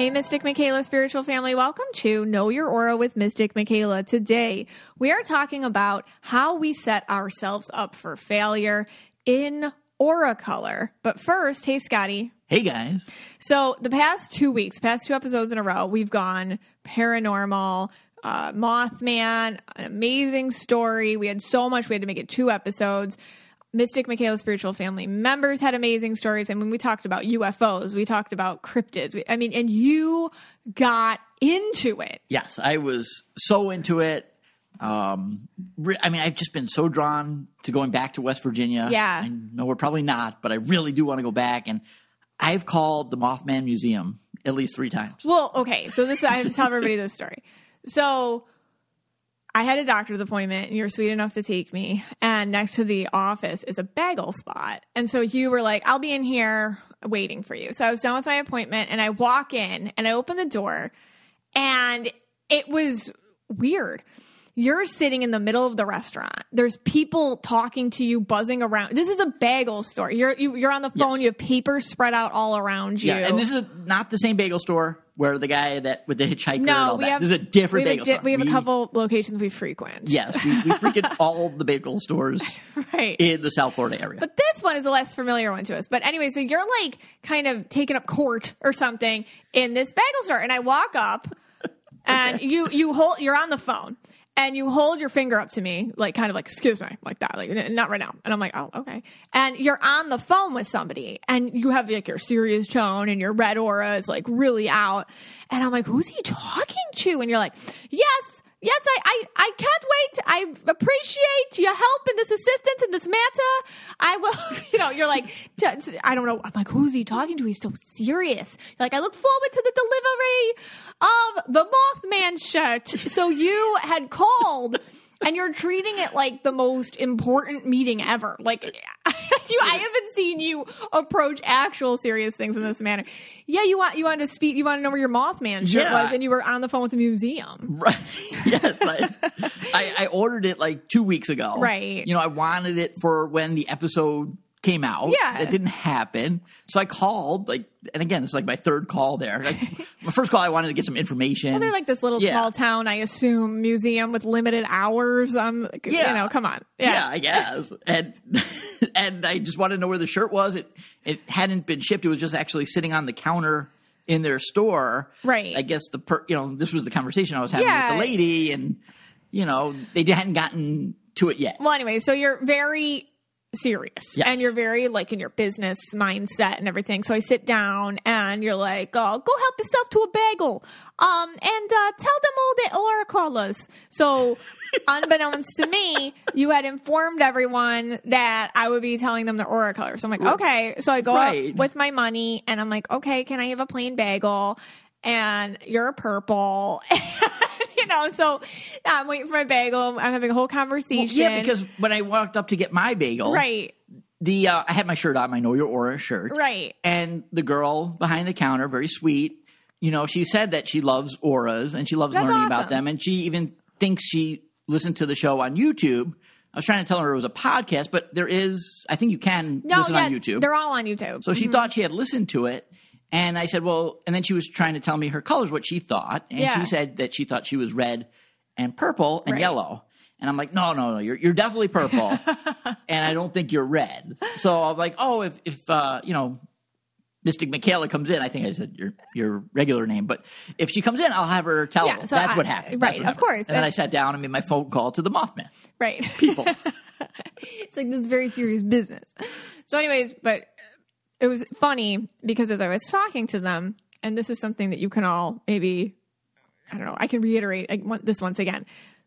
Hey, Mystic Michaela, spiritual family, welcome to Know Your Aura with Mystic Michaela. Today, we are talking about how we set ourselves up for failure in aura color. But first, hey, Scotty. Hey guys. So, the past two weeks, past two episodes in a row, we've gone paranormal, uh, Mothman, an amazing story. We had so much, we had to make it two episodes. Mystic Michaela Spiritual Family members had amazing stories. And when we talked about UFOs, we talked about cryptids. We- I mean, and you got into it. Yes, I was so into it. Um, re- I mean, I've just been so drawn to going back to West Virginia. Yeah. I know we're probably not, but I really do want to go back. And I've called the Mothman Museum at least three times. Well, okay. So this I have to tell everybody this story. So I had a doctor's appointment and you were sweet enough to take me. And next to the office is a bagel spot. And so you were like, I'll be in here waiting for you. So I was done with my appointment and I walk in and I open the door and it was weird. You're sitting in the middle of the restaurant. There's people talking to you, buzzing around. This is a bagel store. You're you, you're on the phone. Yes. You have paper spread out all around you. Yeah, and this is not the same bagel store where the guy that with the hitchhiker and no, all we that. have this is a different bagel a, di- store. We have a couple locations we frequent. Yes, we, we freaking all the bagel stores right. in the South Florida area. But this one is a less familiar one to us. But anyway, so you're like kind of taking up court or something in this bagel store, and I walk up, and you you hold you're on the phone. And you hold your finger up to me, like kind of like, excuse me, like that, like not right now. And I'm like, oh, okay. And you're on the phone with somebody, and you have like your serious tone, and your red aura is like really out. And I'm like, who's he talking to? And you're like, yes, yes, I, I, I can't wait. I appreciate your help and this assistance in this matter. I will, you know, you're like, I don't know. I'm like, who's he talking to? He's so serious. You're like, I look forward to the delivery of the Mothman shirt. So you had called. And you're treating it like the most important meeting ever. Like, you, I haven't seen you approach actual serious things in this manner. Yeah, you want you wanted to speak. You want to know where your Mothman shit Yeah. was, and you were on the phone with the museum. Right. yes. I, I, I ordered it like two weeks ago. Right. You know, I wanted it for when the episode came out. Yeah. It didn't happen. So I called, like, and again, this is like my third call there. Like, my first call, I wanted to get some information. Well, they're like this little Yeah. small town, I assume, museum with limited hours. Um, Yeah. you know, come on. yeah. Yeah. I guess. And and I just wanted to know where the shirt was. It it hadn't been shipped. It was just actually sitting on the counter in their store. Right. I guess the per, you know this was the conversation I was having Yeah. with the lady, and you know they hadn't gotten to it yet. Well, anyway, so you're very serious Yes. and you're very like in your business mindset and everything. So I sit down and you're like, "Oh, go help yourself to a bagel." Um, and uh, tell them all the aura colors. So, unbeknownst to me, you had informed everyone that I would be telling them the aura color. So I'm like, okay. So I go Right. with my money and I'm like, okay, can I have a plain bagel? And you're a purple. know, so I'm waiting for my bagel. I'm having a whole conversation. Yeah, because when I walked up to get my bagel, right, the uh, I had my shirt on, my Know Your Aura shirt, right. and the girl behind the counter, very sweet. You know, she said that she loves auras and she loves That's learning awesome. about them, and she even thinks she listened to the show on YouTube. I was trying to tell her it was a podcast, but there is, I think you can No, listen yeah, on YouTube. they're all on YouTube. So she thought she had listened to it. And I said, well, and then she was trying to tell me her colors, what she thought. And Yeah. she said that she thought she was red and purple and Right. yellow. And I'm like, no, no, no, you're, you're definitely purple. and I don't think you're red. So I'm like, oh, if, if, uh, you know, Mystic Michaela comes in, I think I said your, your regular name, but if she comes in, I'll have her tell Yeah, them. so That's I- what happened. right, what of happened. course. And then I sat down and made my phone call to the Mothman right. people. it's like this very serious business. So, anyways, but it was funny because as I was talking to them, and this is something that you can all maybe, I don't know, I can reiterate I want this once again.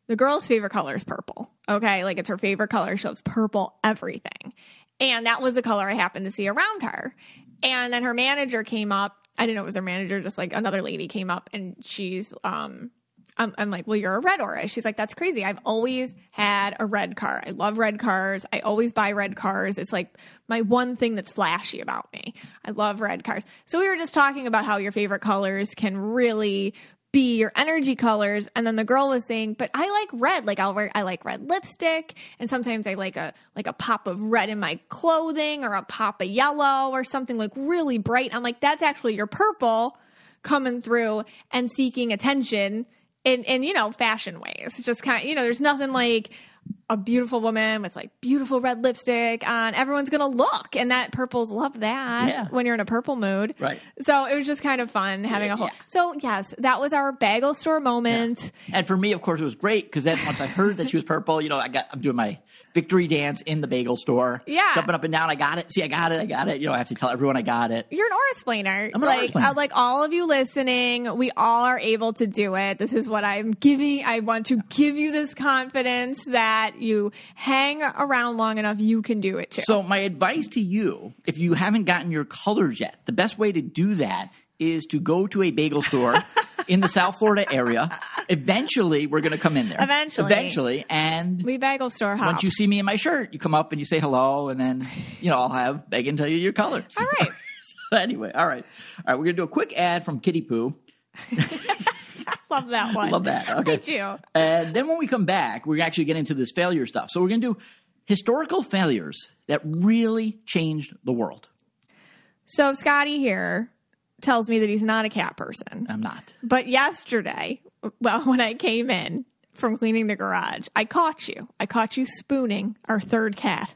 The girl's favorite color is purple. Okay. Like it's her favorite color. She loves purple everything. And that was the color I happened to see around her. And then her manager came up. I didn't know it was her manager, just like another lady came up and she's, um, I'm, I'm like, well, you're a red aura. She's like, that's crazy. I've always had a red car. I love red cars. I always buy red cars. It's like my one thing that's flashy about me. I love red cars. So we were just talking about how your favorite colors can really be your energy colors. And then the girl was saying, but I like red. Like I'll wear, I like red lipstick. And sometimes I like a, like a pop of red in my clothing or a pop of yellow or something like really bright. I'm like, that's actually your purple coming through and seeking attention in, in you know, fashion ways. Just kind of, you know, there's nothing like a beautiful woman with like beautiful red lipstick on. Everyone's gonna look, and that purples love that Yeah. when you're in a purple mood. Right. So it was just kind of fun having a whole. Yeah. So yes, that was our bagel store moment. And for me, of course, it was great because then once I heard that she was purple, you know, I got I'm doing my victory dance in the bagel store. Yeah. jumping up and down. I got it. See, I got it. I got it. You know, I have to tell everyone I got it. You're an aura explainer. I'm an aura like, explainer. uh, like all of you listening, we all are able to do it. This is what I'm giving. I want to give you this confidence that you hang around long enough, you can do it too. So my advice to you, if you haven't gotten your colors yet, the best way to do that is to go to a bagel store in the South Florida area. Eventually, we're going to come in there. Eventually. Eventually, and we bagel store hop. once you see me in my shirt, you come up and you say hello, and then you know I'll have Megan tell you your colors. all right. So anyway, all right, all right. We're gonna do a quick ad from Kitty Poo. Love that one. Love that. Okay. I do. And then when we come back, we're actually get into this failure stuff. So we're gonna do historical failures that really changed the world. So Scotty here tells me that he's not a cat person. I'm not. But yesterday, well, when I came in from cleaning the garage, I caught you. I caught you spooning our third cat.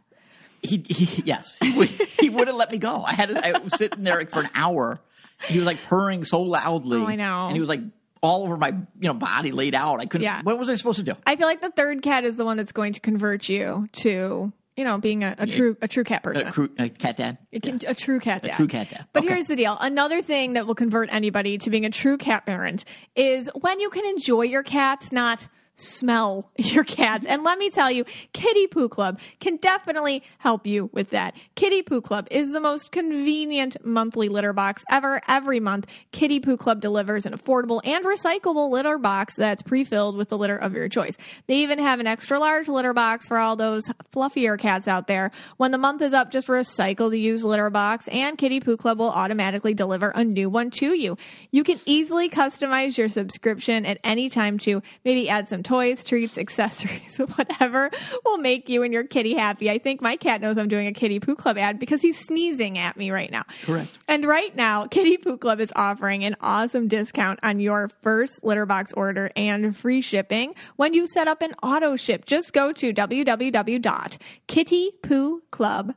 He, he yes, he, would, he wouldn't let me go. I had I was sitting there for an hour. He was like purring so loudly. Oh, I know. And he was like all over my you know body laid out. I couldn't. Yeah. What was I supposed to do? I feel like the third cat is the one that's going to convert you to, you know, being a, a true a true cat person. A, a cat dad. It can- a true cat dad. true cat dad. But Okay. here's the deal. Another thing that will convert anybody to being a true cat parent is when you can enjoy your cats, not smell your cats. And let me tell you, Kitty Poo Club can definitely help you with that. Kitty Poo Club is the most convenient monthly litter box ever. Every month, Kitty Poo Club delivers an affordable and recyclable litter box that's pre-filled with the litter of your choice. They even have an extra large litter box for all those fluffier cats out there. When the month is up, just recycle the used litter box and Kitty Poo Club will automatically deliver a new one to you. You can easily customize your subscription at any time to maybe add some toys, treats, accessories, whatever will make you and your kitty happy. I think my cat knows I'm doing a Kitty Poo Club ad because he's sneezing at me right now. Correct. And right now, Kitty Poo Club is offering an awesome discount on your first litter box order and free shipping when you set up an auto ship. Just go to www.kittypooclub.com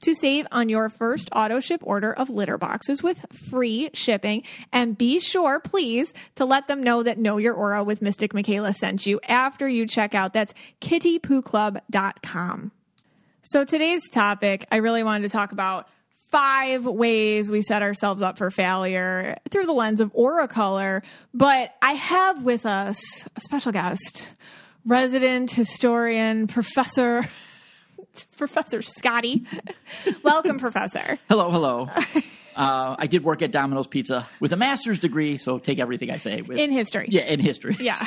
to save on your first auto ship order of litter boxes with free shipping. And be sure, please, to let them know that Know Your Aura with Mystic Michaela sent you after you check out. That's kittypooclub.com. So today's topic, I really wanted to talk about five ways we set ourselves up for failure through the lens of aura color. But I have with us a special guest, resident historian, professor, Professor Scotty. Welcome, Professor. Hello, hello. uh, I did work at Domino's Pizza with a master's degree, so take everything I say with In history. yeah, in history. Yeah.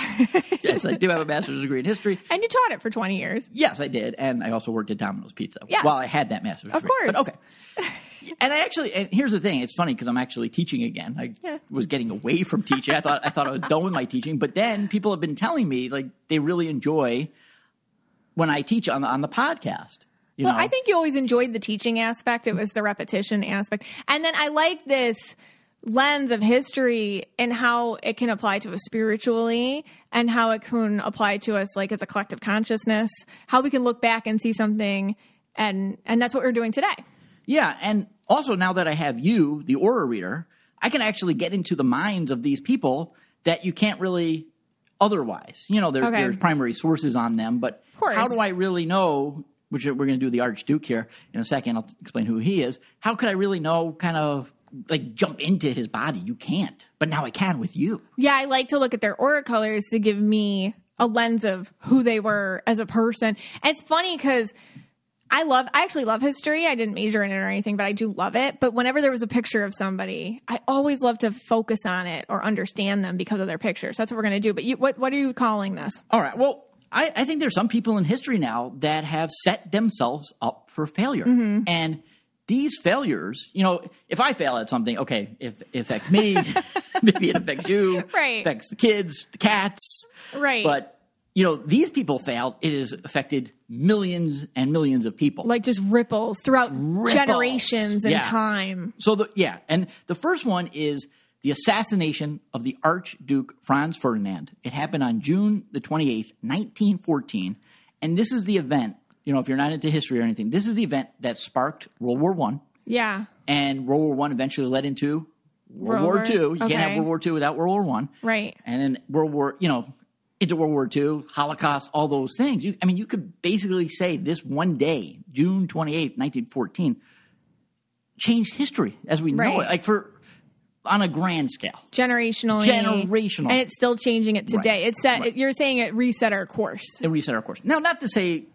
yes, I do have a master's degree in history. and you taught it for 20 years. Yes, I did, and I also worked at Domino's Pizza Yes. while I had that master's Of degree. Of course. But okay. And I actually, and here's the thing: it's funny because I'm actually teaching again. I Yeah. was getting away from teaching. I thought I thought I was done with my teaching, but then people have been telling me like they really enjoy when I teach on the on the podcast. You Well, know? I think you always enjoyed the teaching aspect. It was the repetition aspect. And then I like this lens of history and how it can apply to us spiritually and how it can apply to us like as a collective consciousness, how we can look back and see something and and that's what we're doing today. Yeah, and also now that I have you, the aura reader, I can actually get into the minds of these people that you can't really otherwise. You know, there, Okay. there's primary sources on them, but course. how do I really know? Which we're going to do the Archduke here in a second. I'll explain who he is. How could I really know? Kind of like jump into his body. You can't, but now I can with you. Yeah, I like to look at their aura colors to give me a lens of who they were as a person. And it's funny because I love, I actually love history. I didn't major in it or anything, but I do love it. But whenever there was a picture of somebody, I always love to focus on it or understand them because of their pictures. That's what we're going to do. But you, what, what are you calling this? All right. Well, I, I think there's some people in history now that have set themselves up for failure. Mm-hmm. And these failures, you know, if I fail at something, okay, if it affects me, maybe it affects you, Right. affects the kids, the cats. Right. But, you know, these people failed. It has affected millions and millions of people. like just ripples throughout Ripples. generations and Yeah. time. So the yeah, and the first one is the assassination of the Archduke Franz Ferdinand. It happened on June the 28th, 1914. And this is the event, you know, if you're not into history or anything, this is the event that sparked World War One. Yeah. And World War One eventually led into World World War War- Two. You can't have. World War Two without World War One. Right. And then World War, you know, into World War II, Holocaust, all those things. You, I mean, you could basically say this one day, June 28th, 1914, changed history as we know it. Like for, on a grand scale. Generationally. Generational. And it's still changing it today. It's set, you're saying it reset our course. and reset our course. Now, not to say,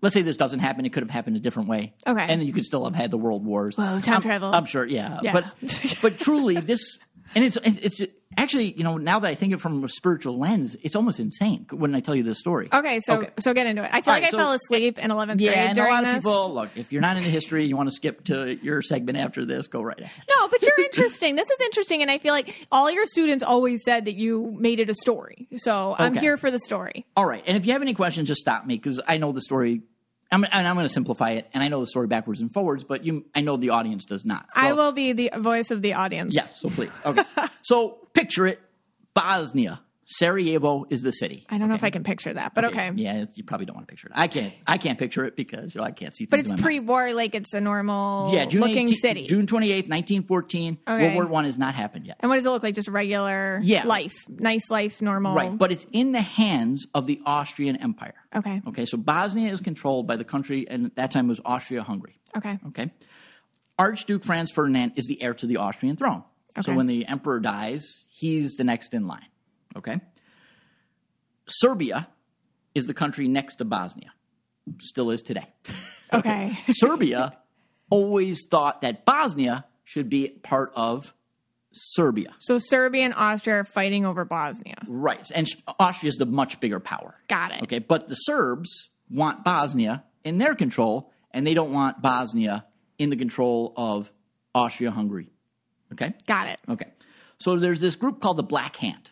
let's say this doesn't happen, it could have happened a different way. Okay. And then you could still have had the world wars. Whoa, time I'm, travel. I'm sure, yeah. Yeah. But, but truly, this, and it's, it's actually, you know, now that I think of it from a spiritual lens, it's almost insane when I tell you this story. Okay, so Okay. so get into it. I feel All like right, I so- fell asleep in 11th Yeah, grade and a lot of this. people look. If you're not into history, you want to skip to your segment after this. Go right ahead. No, but you're interesting. This is interesting, and I feel like all your students always said that you made it a story. So I'm here for the story. All right, and if you have any questions, just stop me because I know the story. I'm, and I'm going to simplify it, and I know the story backwards and forwards, but you, I know the audience does not. So- I will be the voice of the audience. Yes, so please. Okay, so picture it: Bosnia, Sarajevo is the city. I don't know if I can picture that, but okay. Yeah, you probably don't want to picture it. I can't. I can't picture it because you know, I can't see. But it's my mind. pre-war, like it's a normal Yeah, June looking 18 city. June 28th, 1914. Okay. World War One has not happened yet. and what does it look like? Just regular Yeah. life, nice life, normal. Right, but it's in the hands of the Austrian Empire. okay, Okay, so Bosnia is controlled by the country, and at that time it was Austria Hungary. okay, Okay. Archduke Franz Ferdinand is the heir to the Austrian throne. Okay. So when the emperor dies, he's the next in line. Okay. Serbia is the country next to Bosnia, still is today. okay. Serbia always thought that Bosnia should be part of Serbia. so Serbia and Austria are fighting over Bosnia. Right. And Austria is the much bigger power. Got it. Okay, but the Serbs want Bosnia in their control, and they don't want Bosnia in the control of Austria Hungary. Okay? Got it. Okay. So there's this group called the Black Hand.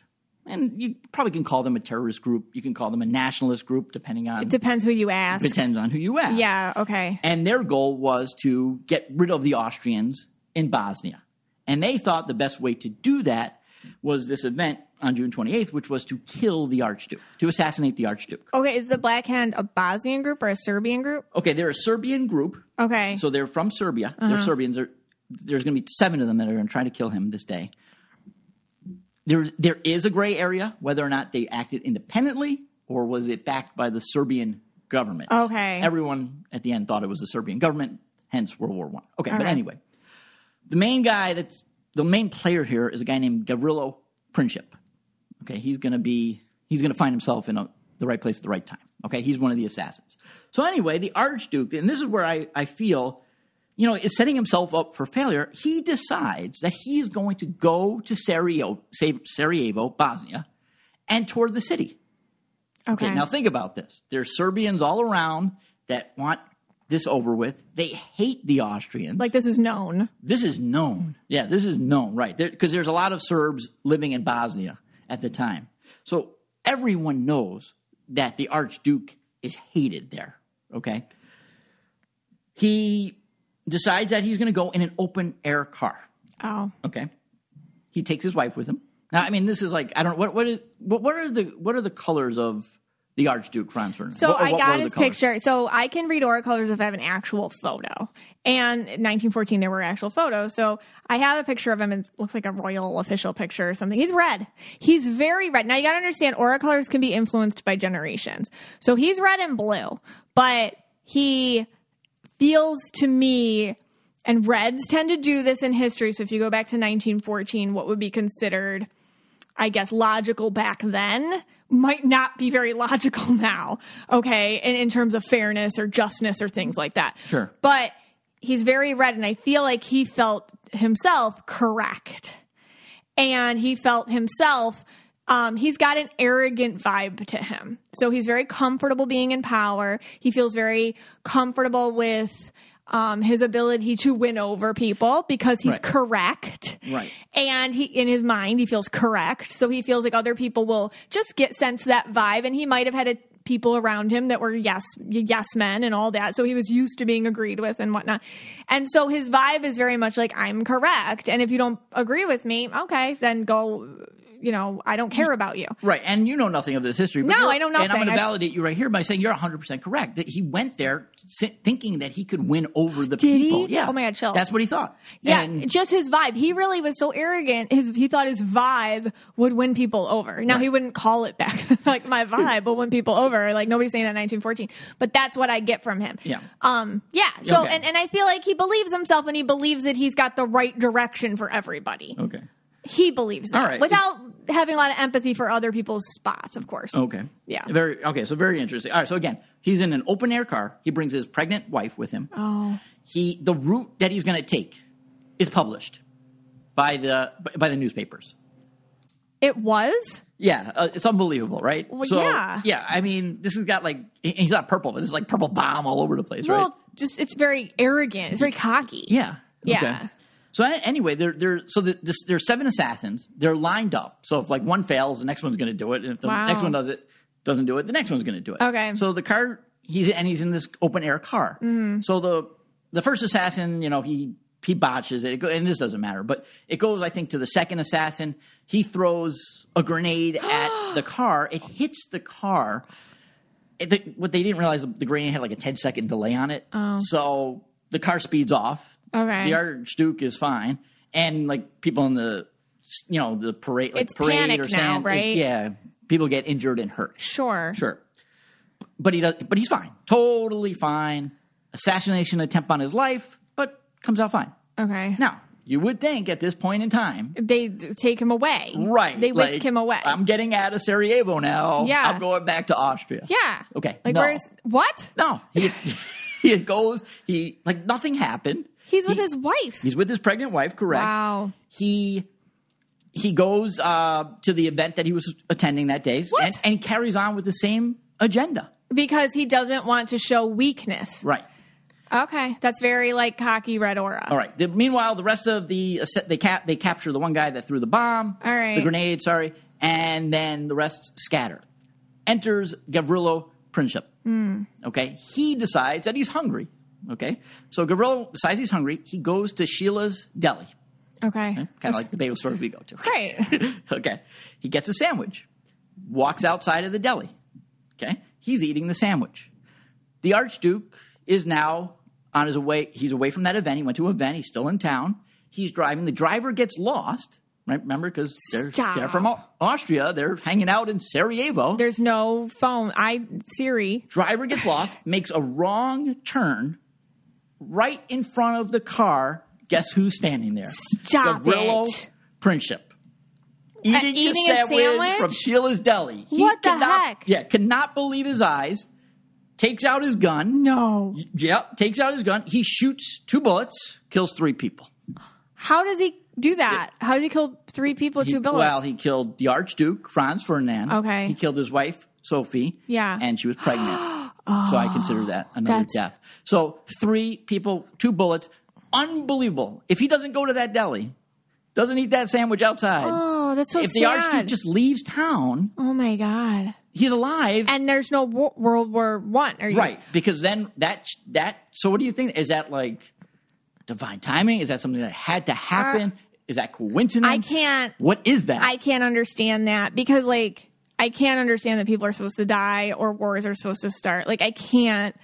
And you probably can call them a terrorist group. You can call them a nationalist group, depending on It Depends who you ask. It depends on who you ask. Yeah. Okay. And their goal was to get rid of the Austrians in Bosnia. And they thought the best way to do that was this event on June 28th, which was to kill the Archduke, to assassinate the Archduke. Okay. Is the Black Hand a Bosnian group or a Serbian group? Okay, they're a Serbian group. Okay. So they're from Serbia. They're uh-huh. Serbians. They're, there's going to be seven of them that are going to try to kill him this day. There's, there is a gray area whether or not they acted independently or was it backed by the Serbian government. Okay. Everyone at the end thought it was the Serbian government, hence World War One. Okay, but Okay. anyway, the main guy that's the main player here is a guy named Gavrilo Princip. Okay, he's to be he's to find himself in a, the right place at the right time. Okay, he's one of the assassins. So anyway, the Archduke, and this is where I, I feel, you know, is setting himself up for failure. He decides that he is going to go to Sarajevo, Sarajevo, Bosnia, and tour the city. okay. Okay, now think about this. There's Serbians all around that want this over with. They hate the Austrians. like this is known. this is known. Yeah, this is known, right? Because there's a lot of Serbs living in Bosnia at the time. So everyone knows that the Archduke is hated there. Okay. He decides that he's going to go in an open air car. Oh. Okay. He takes his wife with him. Now, I mean, this is like I don't what what is what, what are the what are the colors of the Archduke Franz Ferdinand? So What- I what got his picture. So I can read aura colors if I have an actual photo. And 1914, there were actual photos. So I have a picture of him. and It looks like a royal official picture or something. He's red. He's very red. Now you got to understand, aura colors can be influenced by generations. So he's red and blue, but he feels to me. And reds tend to do this in history. So if you go back to 1914, what would be considered I guess, logical back then might not be very logical now, okay, in, in terms of fairness or justness or things like that. Sure. But he's very red, and I feel like he felt himself correct. And he felt himself, um, he's got an arrogant vibe to him. So he's very comfortable being in power. He feels very comfortable with um, his ability to win over people because he's Right. correct. Right. And he, in his mind, he feels correct. So he feels like other people will just get sense that vibe. And he might have had a people around him that were yes yes men and all that. So he was used to being agreed with and whatnot. And so his vibe is very much like I'm correct, and if you don't agree with me, okay, then go. You know, I don't care about you. Right, and you know nothing of this history. But No, I know And I'm going to validate you right here by saying you're 100 percent correct. That he went there thinking that he could win over the Did he? people. Yeah. Oh my God, chills. That's what he thought. Yeah, And- just his vibe. He really was so arrogant. His he thought his vibe would win people over. Now he wouldn't call it back like my vibe will win people over. Like nobody's saying that in 1914, but that's what I get from him. Yeah. Um. Yeah. So Okay. and and I feel like he believes himself and he believes that he's got the right direction for everybody. okay. He believes that All right. without having a lot of empathy for other people's spots, of course. Okay. Yeah. Very okay. So very interesting. All right. So again, he's in an open air car. He brings his pregnant wife with him. Oh. He the route that he's going to take is published by the by the newspapers. It was. Yeah, uh, it's unbelievable, right? Well, so, yeah. yeah. I mean, this has got like he's not purple, but it's like purple bomb all over the place, right? Well, just it's very arrogant. It's very cocky. Yeah. Yeah. Okay. So anyway, they're they're so the, this, there's seven assassins. They're lined up. So if like one fails, the next one's going to do it, and if the Wow. next one does it, doesn't do it, the next one's going to do it. Okay. So the car he's and he's in this open air car. Mm-hmm. So the the first assassin, you know, he he botches it, It go, and this doesn't matter, but it goes, I think, to the second assassin. He throws a grenade at the car. It hits the car. It- the, what they didn't realize, the grenade had like a 10 second delay on it. Oh. So the car speeds off. Okay. The Archduke is fine, and like people in the, you know, the parade, like It's parade panic or now, right? yeah, people get injured and hurt. Sure. Sure, but he does, but he's fine, totally fine. Assassination attempt on his life, but comes out fine. Okay. Now you would think at this point in time, they take him away. right? They whisk like, him away. I'm getting out of Sarajevo now. Yeah. I'm going back to Austria. yeah. Okay, Like no. where's what? No, he he goes. He like nothing happened. He's with He- his wife. He's with his pregnant wife, correct? Wow. He he goes uh, to the event that he was attending that day? And, and he carries on with the same agenda. Because he doesn't want to show weakness. Right. Okay. That's very like cocky red aura. All right. The, meanwhile, the rest of the they cap they capture the one guy that threw the bomb, All right. the grenade, sorry, and then the rest scatter. Enters Gavrilo Princip. Hmm. Okay, he decides that he's hungry. Okay, so Gavrilo decides he's hungry. He goes to Schiller's Deli, Okay. kind of like the bagel stores we go to. Great. okay. He gets a sandwich, walks outside of the deli. Okay. He's eating the sandwich. The Archduke is now on his way. He's away from that event. He went to an event. He's still in town. He's driving. The driver gets lost. Right? Remember, because they're, they're from Austria. They're hanging out in Sarajevo. There's no phone. I Siri. driver gets lost, makes a wrong turn right in front of the car. Guess who's standing there? Stop Gavrilo it. Princip. Eating, eating the a sandwich, sandwich? from Schiller's Deli. He What the cannot- heck? Yeah, cannot believe his eyes. Takes out his gun. No. Yep, takes out his gun. He shoots two bullets, kills three people. How does he do that? How does he kill three people He- two bullets? Well, he killed the Archduke, Franz Ferdinand. Okay. He killed his wife, Sophie. Yeah. And she was pregnant. so I consider oh, that another That's- death. So three people, two bullets. Unbelievable. If he doesn't go to that deli, doesn't eat that sandwich outside, oh, that's so if the sad. Archduke just leaves town, oh my god. he's alive. And there's no wo- World War One. You right. Because then that, that, so what do you think? Is that like divine timing? Is that something that had to happen? Is that coincidence? I can't- What is that? I can't understand that because like I can't understand that people are supposed to die or wars are supposed to start. Like I can't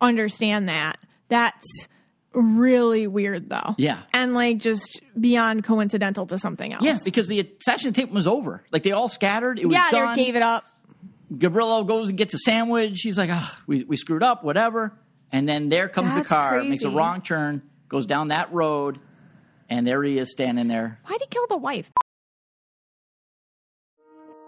understand that. That's really weird though. Yeah. And like just beyond coincidental to something else. Yeah, because the assassination tape was over. Like they all scattered. It was yeah, done. they gave it up. Gavrilo goes and gets a sandwich. He's like, ah, we, we screwed up, whatever. And then there comes That's the car, makes a wrong turn, goes down that road, and there he is standing there. Why'd he kill the wife?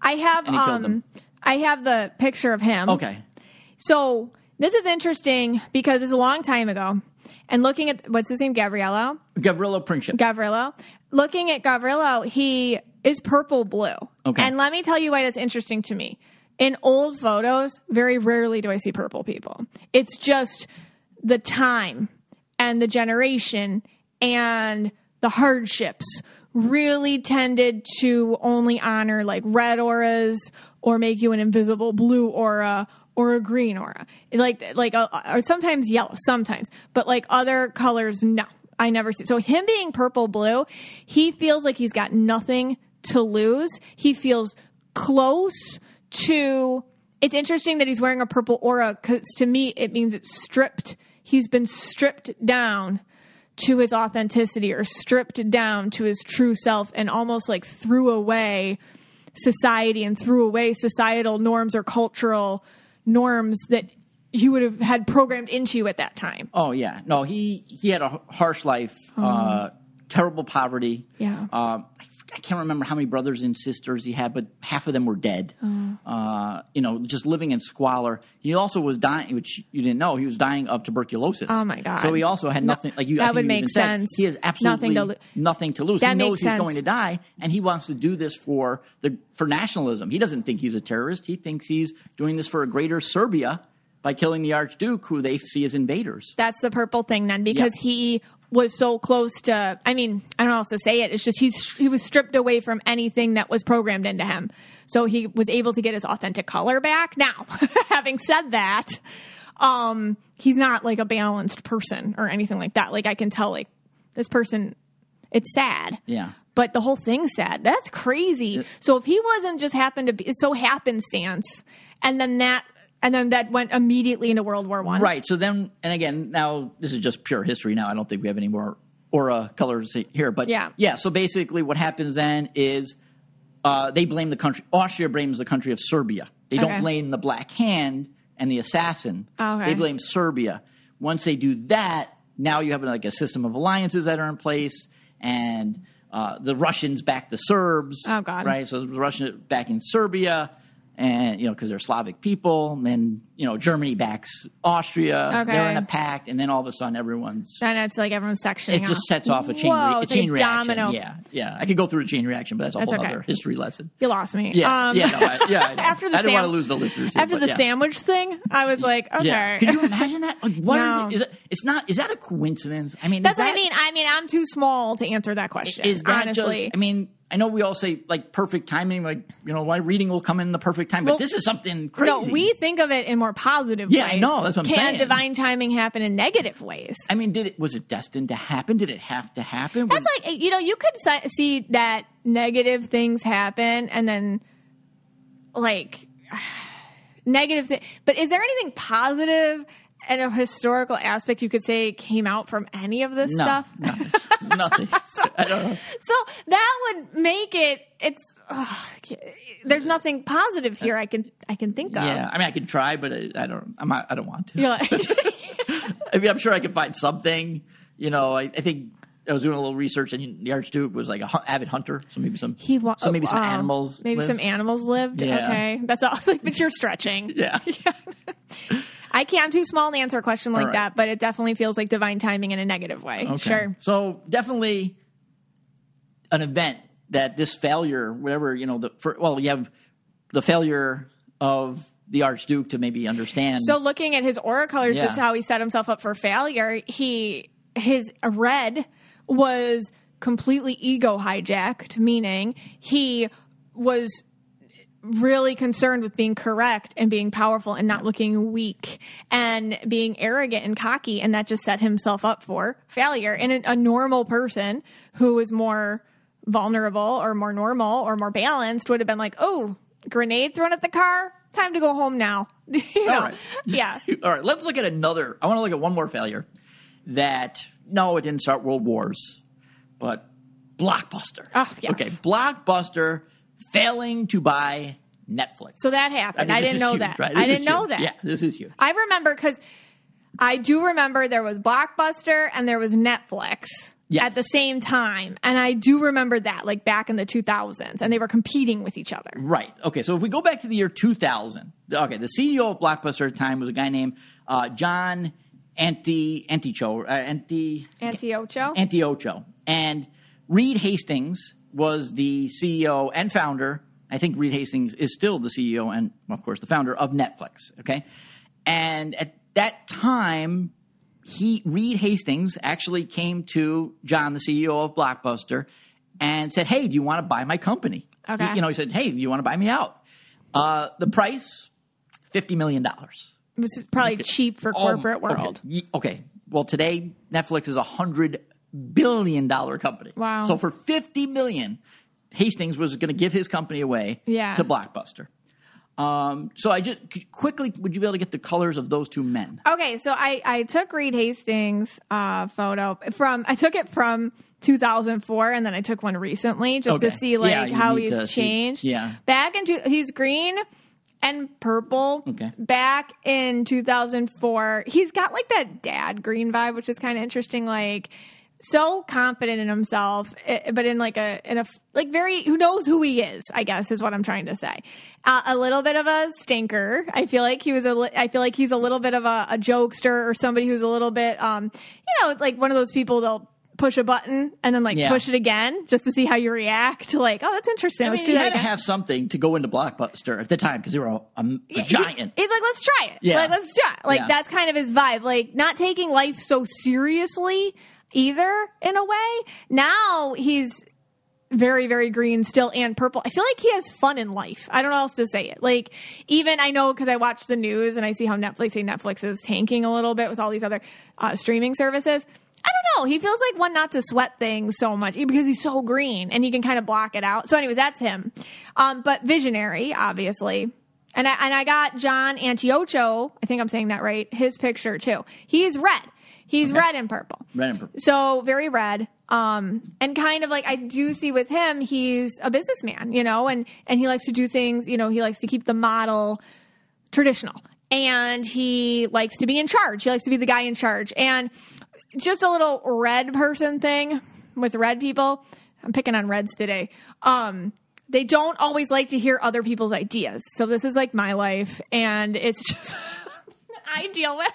I have And he killed um them. I have the picture of him. Okay. So this is interesting because it's a long time ago. And looking at what's his name, Gabriello? Gavrilo Princip. Gavrilo. Looking at Gavrilo, he is purple blue. Okay. And let me tell you why that's interesting to me. In old photos, very rarely do I see purple people. It's just the time and the generation and the hardships really tended to only honor like red auras or make you an invisible blue aura or a green aura. Like like uh, or sometimes yellow, sometimes, but like other colors no. I never see. So him being purple blue, he feels like he's got nothing to lose. He feels close to it's interesting that he's wearing a purple aura cuz to me it means it's stripped. He's been stripped down to his authenticity or stripped down to his true self and almost like threw away society and threw away societal norms or cultural norms that you would have had programmed into you at that time. Oh yeah, no, he he had a harsh life, uh, terrible poverty. Yeah. Um, I, I can't remember how many brothers and sisters he had, but half of them were dead. Uh, you know, just living in squalor. He also was dying, which you didn't know. He was dying of tuberculosis. Oh, my God. So he also had nothing. Like you, I that think would you make even said, sense. he has absolutely Nothing to lo- nothing to lose. That he knows he's sense. going to die, and he wants to do this for the for nationalism. He doesn't think he's a terrorist. He thinks he's doing this for a greater Serbia by killing the Archduke, who they see as invaders. That's the purple thing then because Yeah. he was so close to I mean, I don't know how else to say it. It's just he's he was stripped away from anything that was programmed into him. So he was able to get his authentic color back. Now, having said that, um he's not like a balanced person or anything like that. Like I can tell like this person it's sad. Yeah. But the whole thing's sad. That's crazy. So if he wasn't just happened to be it's so happenstance and then that and then that went immediately into World War One. Right. So then, and again, now this is just pure history. Now I don't think we have any more aura colors here, but Yeah. yeah. So basically, what happens then is uh, they blame the country. Austria blames the country of Serbia. They Okay. don't blame the Black Hand and the assassin. Okay. They blame Serbia. Once they do that, now you have like a system of alliances that are in place, and uh, the Russians back the Serbs. Oh, God. Right. So the Russians back in Serbia. And you know, because they're Slavic people, and you know, Germany backs Austria. Okay. They're in a pact, and then all of a sudden, everyone's Then it's like everyone's sectioning. it just sets off a chain, Whoa, re- a chain like reaction. domino. Yeah, yeah. I could go through a chain reaction, but that's a That's whole okay. other history lesson. You lost me. Yeah, Um, yeah, no, I, yeah. I after the I didn't want to lose the listeners. Here, After but the yeah. sandwich thing, I was like, okay. Yeah. Could you imagine that? Like, what are No. the, is it, it's not. Is that a coincidence? I mean, That's is what I mean. I mean, I'm too small to answer that question. Is that honestly? just? I mean, I know we all say like perfect timing, like you know, why reading will come in the perfect time, but Well, this is something crazy. no, we think of it in more positive Yeah, I ways. know, that's what I'm Can saying. divine timing happen in negative ways? I mean, did it? Was it destined to happen? Did it have to happen? That's like eh, you know, you could see that negative things happen, and then like negative thing. But is there anything positive and a historical aspect you could say came out from any of this no, stuff? nothing. nothing. I don't know. So that would make it. It's there's nothing positive here. I can I can think of. Yeah, I mean, I could try, but I, I don't. I'm not, I don't want to. Like, I mean, I'm sure I could find something. You know, I, I think I was doing a little research, and the Archduke was like a hu- avid hunter, so maybe some. he wa- so maybe some oh, animals. Maybe lived. some animals lived. Yeah. Okay, that's all. Like, but you're stretching. Yeah. I can't. I'm too small to answer a question like right. that, but it definitely feels like divine timing in a negative way. Okay. Sure. So definitely an event that this failure, whatever you know, the for, well, you have the failure of the Archduke to maybe understand. So looking at his aura colors, Yeah. just how he set himself up for failure, he his red was completely ego hijacked, meaning he was really concerned with being correct and being powerful and not looking weak and being arrogant and cocky and that just set himself up for failure. And a, normal person who was more vulnerable or more normal or more balanced would have been like oh grenade thrown at the car? Time to go home now. You know? All right. yeah. All right, let's look at another. I want to look at one more failure that no, it didn't start world wars, but Blockbuster. Oh, yes. Okay, Blockbuster failing to buy Netflix. So that happened. I this didn't know huge, that. right? I didn't know that. Yeah, this is huge. I remember because I do remember there was Blockbuster and there was Netflix. Yes. at the same time. And I do remember that, like back in the 2000s, and they were competing with each other. Right. Okay. So if we go back to the year 2000, okay, the CEO of Blockbuster at the time was a guy named uh, John Anti Anticho, uh, Anti Antioco? Antioco, and Reed Hastings was the CEO and founder. I think Reed Hastings is still the CEO and, of course, the founder of Netflix. Okay, and at that time, he Reed Hastings actually came to John, the CEO of Blockbuster, and said, "Hey, do you want to buy my company?" Okay. He- you know, he said, "Hey, do you want to buy me out?" Uh, the price, fifty million dollars. Which is probably cheap for corporate Oh, okay. world. Ye- Okay. Well, today Netflix is a hundred billion dollar company. Wow. So for fifty million, Hastings was going to give his company away Yeah. to Blockbuster. Um, so I just quickly, would you be able to get the colors of those two men? Okay, so I, I took Reed Hastings' uh, photo from I took it from 2004, and then I took one recently just to see like Yeah, how he's see- changed. yeah. back into he's green and purple. Okay. back in 2004, he's got like that dad green vibe, which is kind of interesting. Like so confident in himself, eh, but in like a in a like very who knows who he is. I guess is what I'm trying to say. Uh, a little bit of a stinker. I feel like he was a. I feel like he's a little bit of a, a jokester or somebody who's a little bit, um, you know, like one of those people they'll push a button and then like Yeah. push it again just to see how you react. Like, oh, that's interesting. I mean, Let's do you that had to have something to go into Blockbuster at the time because they were a, a, a He- giant. He's like, let's try it. Yeah. Like, let's it. Like, Yeah. that's kind of his vibe. Like, not taking life so seriously either, in a way. Now he's very, very green still and purple. I feel like he has fun in life. I don't know how else to say it. Like, even I know because I watch the news and I see how Netflix, say Netflix is tanking a little bit with all these other uh, streaming services. Know. He feels like one not to sweat things so much because he's so green and he can kind of block it out. So, anyways, that's him. Um, but visionary, obviously. And I, and I got John Antioco, I think I'm saying that right, his picture too. He's red. He's red and purple. Red and purple. So very red. Um, and kind of like I do see with him, he's a businessman, you know, and and he likes to do things, you know, he likes to keep the model traditional. And he likes to be in charge. He likes to be the guy in charge. And just a little red person thing with red people. I'm picking on reds today. Um, they don't always like to hear other people's ideas. So this is like my life, and it's just I deal with.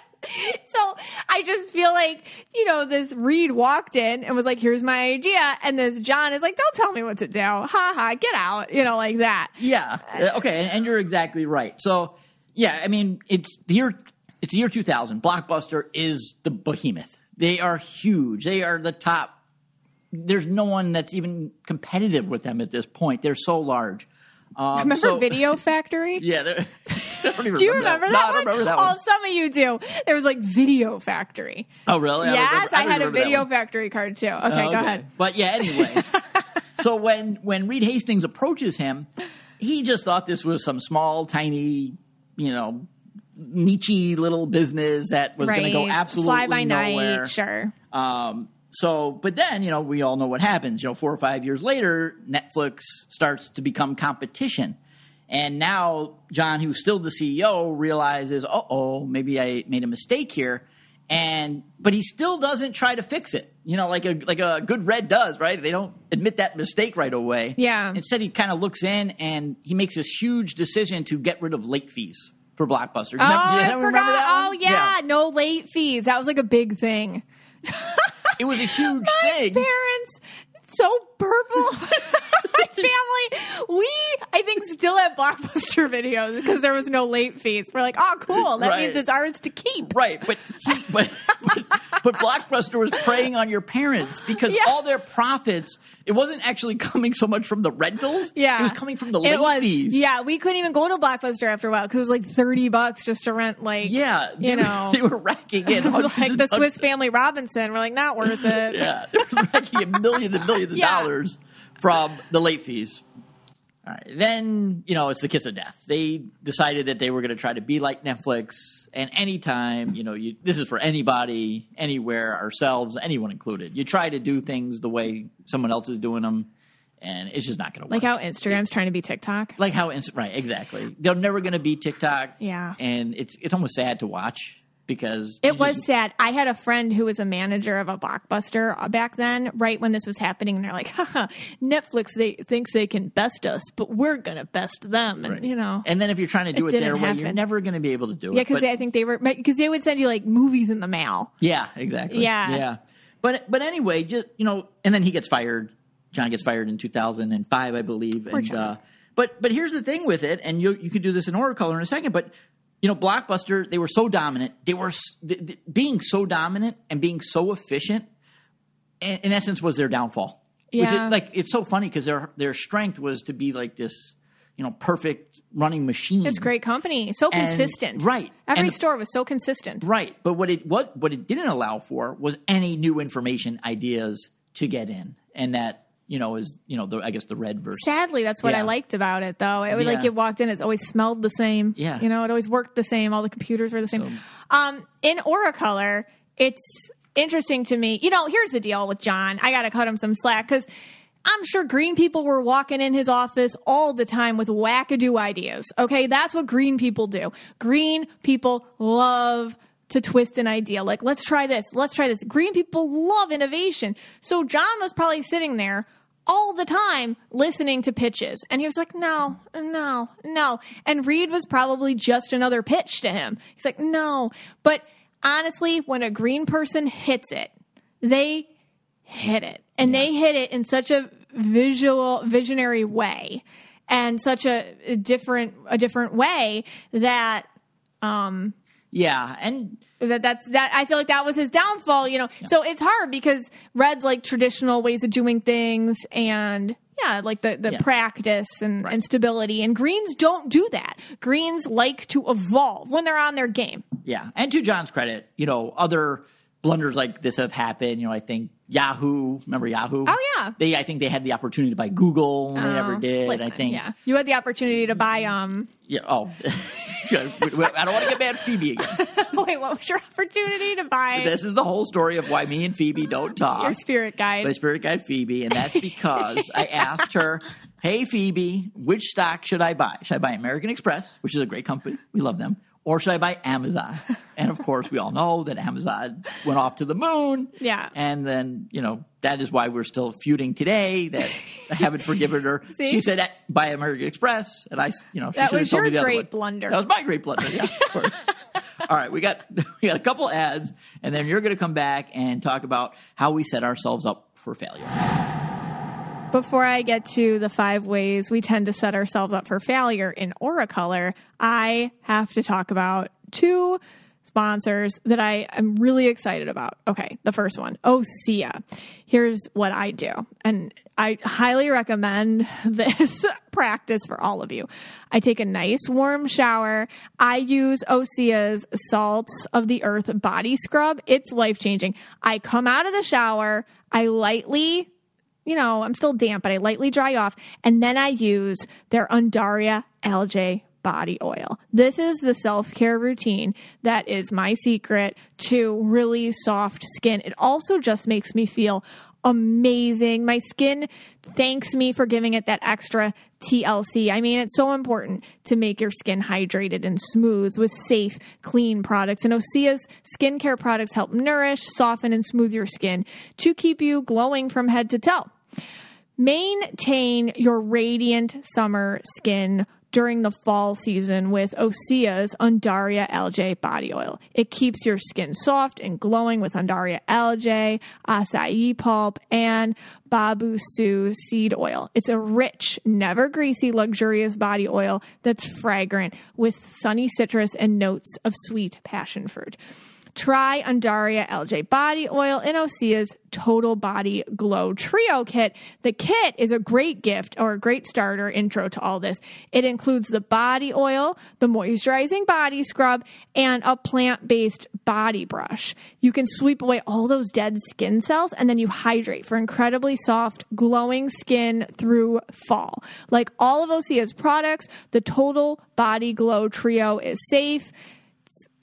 So I just feel like, you know, this Reed walked in and was like, here's my idea. And this John is like, don't tell me what to do. Ha ha, get out. You know, like that. Yeah. Uh, Okay, and, and you're exactly right. So, yeah, I mean, it's the year it's the year 2000. Blockbuster is the behemoth. They are huge. They are the top. There's no one that's even competitive with them at this point. They're so large. Um, Remember so- Video Factory? Yeah. I don't Do you remember that, No, I one? don't remember that oh, one. some of you do. There was like Video Factory. Oh, really? I yes, I, don't had a Video. Factory card too. Okay, Oh, go ahead. But yeah, anyway. so when when Reed Hastings approaches him, he just thought this was some small, tiny, you know, niche little business that was going to go absolutely Fly by nowhere. night, sure. Um, so, but then, you know, we all know what happens. You know, four or five years later, Netflix starts to become competition. And now John, who's still the CEO, realizes, uh oh, maybe I made a mistake here. And but he still doesn't try to fix it. You know, like a like a good red does, right? They don't admit that mistake right away. Yeah. Instead, he kind of looks in and he makes this huge decision to get rid of late fees for Blockbuster. Oh, Remember- I forgot. that Oh, one? yeah. No late fees. That was like a big thing. It was a huge My thing. parents, so purple. My family, we, I think, still have Blockbuster videos because there was no late fees. We're like, oh, cool. That Right. means it's ours to keep. Right, but, but but but Blockbuster was preying on your parents because Yeah. all their profits it wasn't actually coming so much from the rentals. Yeah. it was coming from the late was. fees. Yeah, we couldn't even go to Blockbuster after a while because it was like 30 bucks just to rent, like, yeah. you were- know, they were racking in like the Swiss Family Robinson. We're like, not worth it. Yeah, they were racking in millions and millions of Yeah. dollars from the late fees. All right, then you know it's the kiss of death. They decided that they were going to try to be like Netflix, and anytime you know, you, this is for anybody, anywhere, ourselves, anyone included. You try to do things the way someone else is doing them, and it's just not going to work. Like how Instagram's trying to be TikTok. like how right exactly. They're never going to be TikTok. Yeah. and it's it's almost sad to watch because It was just- sad. I had a friend who was a manager of a blockbuster back then, right when this was happening. And they're like, Haha, Netflix they thinks they can best us, but we're gonna best them. And you know, And then if you're trying to do It it, their didn't way, you're never going to be able to do it. yeah, because I think they were because they would send you like movies in the mail. Yeah, exactly. Yeah. yeah. But but anyway, just you know, and then he gets fired. John gets fired in 2005, I believe. and John. uh, but but here's the thing with it, and you you could do this in order color in a second. But you know, Blockbuster they were so dominant. They were th- th- being so dominant and being so efficient. In, in essence, was their downfall. Which Yeah. is, like it's so funny because their their strength was to be like this, you know, perfect running machine. It's great company, so And- consistent. right. Every And- store was so consistent. Right, but what it what what it didn't allow for was any new information ideas to get in, and that you know is you know the I guess the red version. Sadly, that's what I liked about it, though. It was like Yeah. you walked in, it's always smelled the same. Yeah. you know, it always worked the same. All the computers were the same. um, in Auracolor, it's interesting to me. You know, here's the deal with John. I got to cut him some slack because. I'm sure green people were walking in his office all the time with wackadoo ideas. Okay, that's what green people do. Green people love to twist an idea. Like, let's try this, let's try this. Green people love innovation. So John was probably sitting there all the time listening to pitches. And he was like, no, no, no. And Reed was probably just another pitch to him. He's like, no. But honestly, when a green person hits it, they hit it. And they hit it in such a visual, visionary way and such a, a different, a different way that um, Yeah, and that that's that I feel like that was his downfall, you know. So it's hard because Red's like traditional ways of doing things and yeah, like the, the Yeah. practice and, and stability. And Greens don't do that. Greens like to evolve when they're on their game. yeah, and to John's credit, you know other blunders like this have happened. You know, I think Yahoo. Remember Yahoo? Oh, yeah. They I think they had the opportunity to buy Google, and they never Oh, did. listen, I think. yeah. You had the opportunity to buy um Yeah. Oh, I don't want to get mad at Phoebe again. wait, what was your opportunity to buy This is the whole story of why me and Phoebe don't talk. your spirit guide? my spirit guide Phoebe, and that's because I asked her, "Hey Phoebe, which stock should I buy? Should I buy American Express, which is a great company, we love them, or should I buy Amazon?" And of course, we all know that Amazon went off to the moon. Yeah. and then you know that is why we're still feuding today. That I haven't forgiven her. See? She said buy American Express, and I, you know, she That should have was told your me the other great blunder. That was my great blunder. Yeah, of course. All right, we got we got a couple ads, and then you're going to come back and talk about how we set ourselves up for failure. Before I get to the five ways we tend to set ourselves up for failure in Auracolor, I have to talk about two sponsors that I am really excited about. Okay, the first one, Osea. Here's what I do, and I highly recommend this practice for all of you. I take a nice warm shower. I use Osea's Salts of the Earth body scrub. It's life changing. I come out of the shower, I lightly you know, I'm still damp, but I lightly dry off. And then I use their Undaria Algae body oil. This is the self care routine that is my secret to really soft skin. It also just makes me feel amazing. My skin thanks me for giving it that extra TLC. I mean, it's so important to make your skin hydrated and smooth with safe, clean products. And Osea's skincare products help nourish, soften, and smooth your skin to keep you glowing from head to toe. Maintain your radiant summer skin during the fall season with Osea's Undaria Algae body oil. It keeps your skin soft and glowing with Undaria Algae, acai pulp, and Babassu seed oil. It's a rich, never greasy, luxurious body oil that's fragrant with sunny citrus and notes of sweet passion fruit. Try Undaria Algae Body Oil in Osea's Total Body Glow Trio Kit. The kit is a great gift or a great starter intro to all this. It includes the body oil, the moisturizing body scrub, and a plant based body brush. You can sweep away all those dead skin cells and then you hydrate for incredibly soft, glowing skin through fall. Like all of Osea's products, the Total Body Glow Trio is safe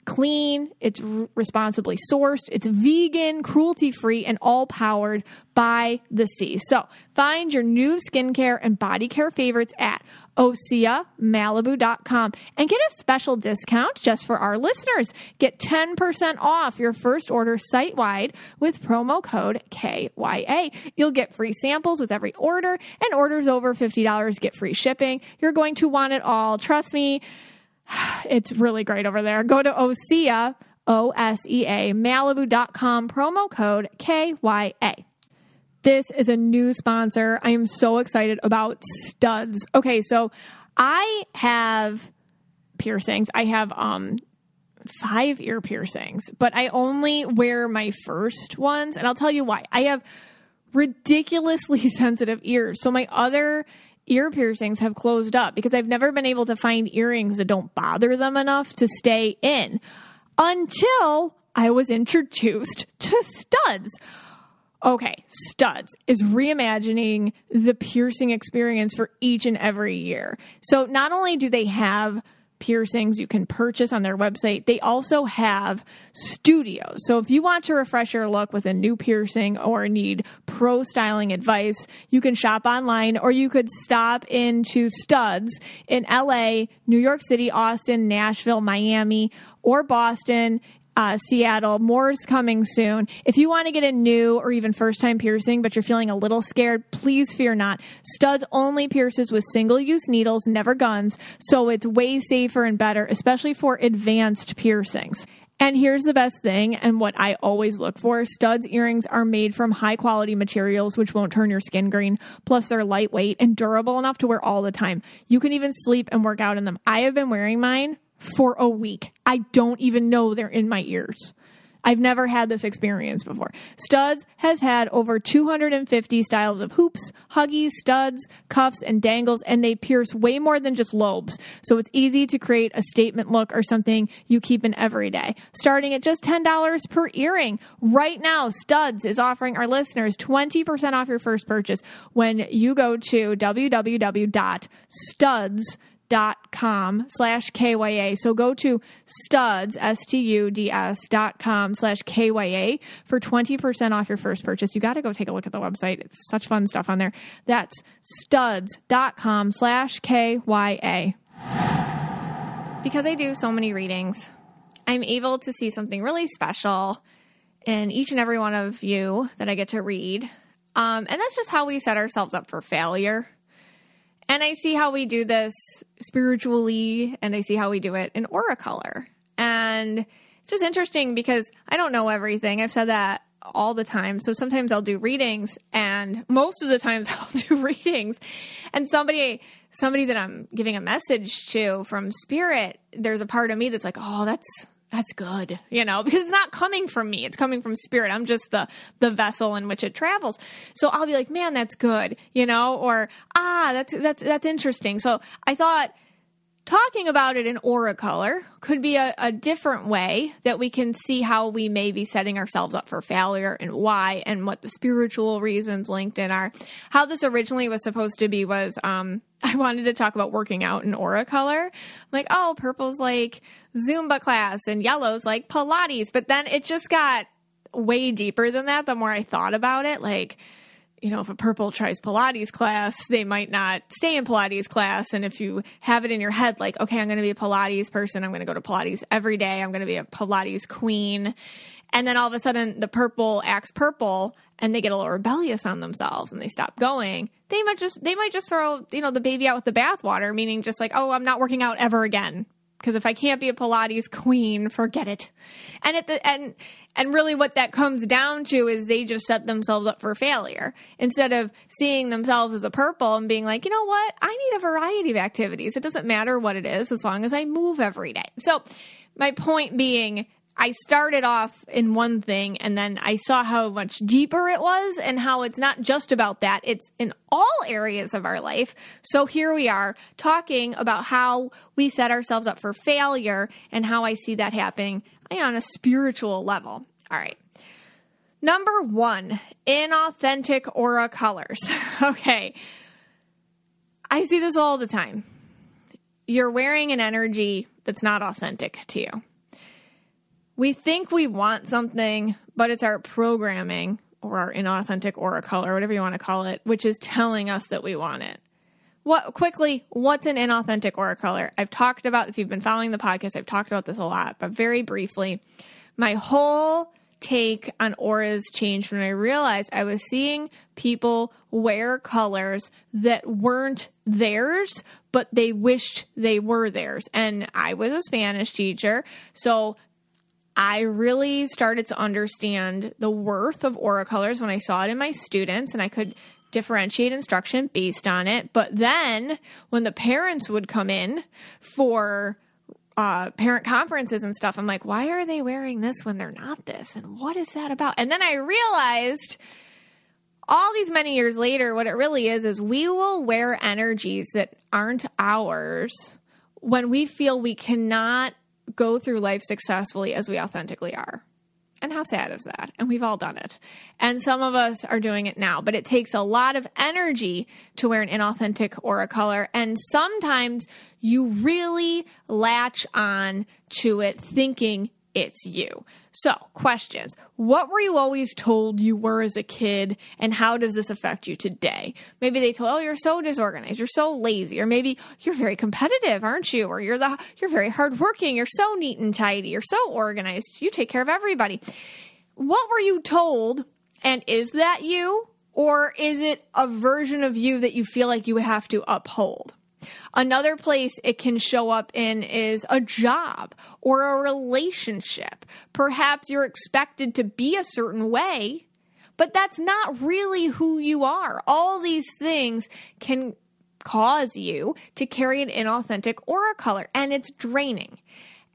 clean, it's responsibly sourced, it's vegan, cruelty free, and all powered by the sea. So find your new skincare and body care favorites at OseaMalibu.com and get a special discount just for our listeners. Get 10% off your first order site wide with promo code KYA. You'll get free samples with every order, and orders over $50 get free shipping. You're going to want it all. Trust me, it's really great over there. Go to Osea, O S E A, Malibu.com, promo code KYA. This is a new sponsor. I am so excited about studs. Okay, so I have piercings. I have um five ear piercings, but I only wear my first ones, and I'll tell you why. I have ridiculously sensitive ears. So my other ear piercings have closed up because I've never been able to find earrings that don't bother them enough to stay in until I was introduced to studs. Okay, Studs is reimagining the piercing experience for each and every year. So not only do they have piercings you can purchase on their website, they also have studios. So if you want to refresh your look with a new piercing or need pro styling advice, you can shop online or you could stop into Studs in LA, New York City, Austin, Nashville, Miami, or Boston uh, Seattle. More's coming soon. If you want to get a new or even first time piercing, but you're feeling a little scared, please fear not. Studs only pierces with single use needles, never guns, so it's way safer and better, especially for advanced piercings. And here's the best thing, and what I always look for studs earrings are made from high quality materials, which won't turn your skin green. Plus, they're lightweight and durable enough to wear all the time. You can even sleep and work out in them. I have been wearing mine for a week. I don't even know they're in my ears. I've never had this experience before. Studs has had over 250 styles of hoops, huggies, studs, cuffs, and dangles, and they pierce way more than just lobes. So it's easy to create a statement look or something you keep in every day. Starting at just $10 per earring. Right now, Studs is offering our listeners 20% off your first purchase when you go to www.studs.com dot com slash KYA. So go to studs, S-T-U-D-S dot com slash KYA for 20% off your first purchase. You got to go take a look at the website. It's such fun stuff on there. That's studs dot com slash KYA. Because I do so many readings, I'm able to see something really special in each and every one of you that I get to read. Um, and that's just how we set ourselves up for failure and I see how we do this spiritually, and I see how we do it in aura color. And it's just interesting because I don't know everything. I've said that all the time. So sometimes I'll do readings, and most of the times I'll do readings, and somebody somebody that I'm giving a message to from spirit, there's a part of me that's like, oh, that's that's good, you know, because it's not coming from me. It's coming from spirit. I'm just the the vessel in which it travels. So I'll be like, man, that's good, you know, or ah, that's that's that's interesting. So I thought talking about it in aura color could be a, a, different way that we can see how we may be setting ourselves up for failure and why and what the spiritual reasons linked in are. How this originally was supposed to be was um, I wanted to talk about working out in aura color. I'm like, oh, purple's like Zumba class and yellow's like Pilates. But then it just got way deeper than that the more I thought about it. Like, you know, if a purple tries Pilates class, they might not stay in Pilates class. And if you have it in your head, like, okay, I'm going to be a Pilates person, I'm going to go to Pilates every day, I'm going to be a Pilates queen. And then all of a sudden, the purple acts purple and they get a little rebellious on themselves and they stop going. They might just, they might just throw, you know, the baby out with the bathwater, meaning just like, oh, I'm not working out ever again because if I can't be a Pilates queen, forget it. And at the and and really what that comes down to is they just set themselves up for failure instead of seeing themselves as a purple and being like, you know what, I need a variety of activities. It doesn't matter what it is as long as I move every day. So my point being I started off in one thing and then I saw how much deeper it was and how it's not just about that. It's in all areas of our life. So here we are talking about how we set ourselves up for failure and how I see that happening on a spiritual level. All right. Number one, inauthentic aura colors. okay. I see this all the time. You're wearing an energy that's not authentic to you we think we want something, but it's our programming or our inauthentic aura color, whatever you want to call it, which is telling us that we want it. what quickly, what's an inauthentic aura color? I've talked about if you've been following the podcast, I've talked about this a lot, but very briefly, my whole take on auras changed when I realized I was seeing people wear colors that weren't theirs, but they wished they were theirs. And I was a Spanish teacher, so I really started to understand the worth of aura colors when I saw it in my students and I could differentiate instruction based on it. But then when the parents would come in for uh, parent conferences and stuff, I'm like, why are they wearing this when they're not this? And what is that about? And then I realized all these many years later, what it really is is we will wear energies that aren't ours when we feel we cannot go through life successfully as we authentically are. And how sad is that? And we've all done it. And some of us are doing it now, but it takes a lot of energy to wear an inauthentic aura color. And sometimes you really latch on to it thinking it's you. So, questions. What were you always told you were as a kid, and how does this affect you today? Maybe they told, "Oh, you're so disorganized, you're so lazy," or maybe you're very competitive, aren't you? Or you're the you're very hardworking, you're so neat and tidy, you're so organized, you take care of everybody. What were you told, and is that you, or is it a version of you that you feel like you have to uphold? Another place it can show up in is a job or a relationship. Perhaps you're expected to be a certain way, but that's not really who you are. All these things can cause you to carry an inauthentic aura color, and it's draining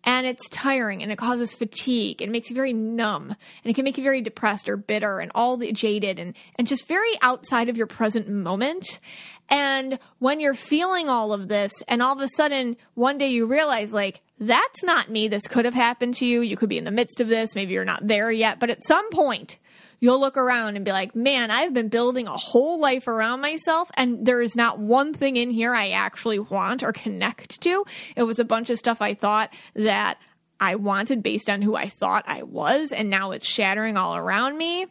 and it's tiring and it causes fatigue and makes you very numb and it can make you very depressed or bitter and all the jaded and, and just very outside of your present moment. And when you're feeling all of this and all of a sudden one day you realize like, that's not me. This could have happened to you. You could be in the midst of this. Maybe you're not there yet, but at some point you'll look around and be like, man, I've been building a whole life around myself, and there is not one thing in here I actually want or connect to. It was a bunch of stuff I thought that I wanted based on who I thought I was, and now it's shattering all around me.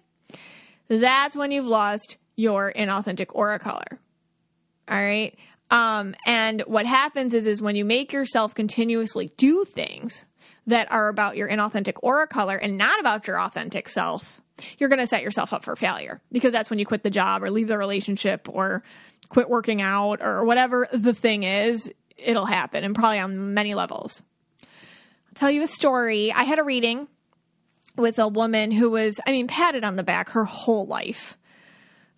That's when you've lost your inauthentic aura color. All right. Um, and what happens is, is when you make yourself continuously do things that are about your inauthentic aura color and not about your authentic self, you're going to set yourself up for failure because that's when you quit the job or leave the relationship or quit working out or whatever the thing is, it'll happen and probably on many levels. I'll tell you a story. I had a reading with a woman who was, I mean, patted on the back her whole life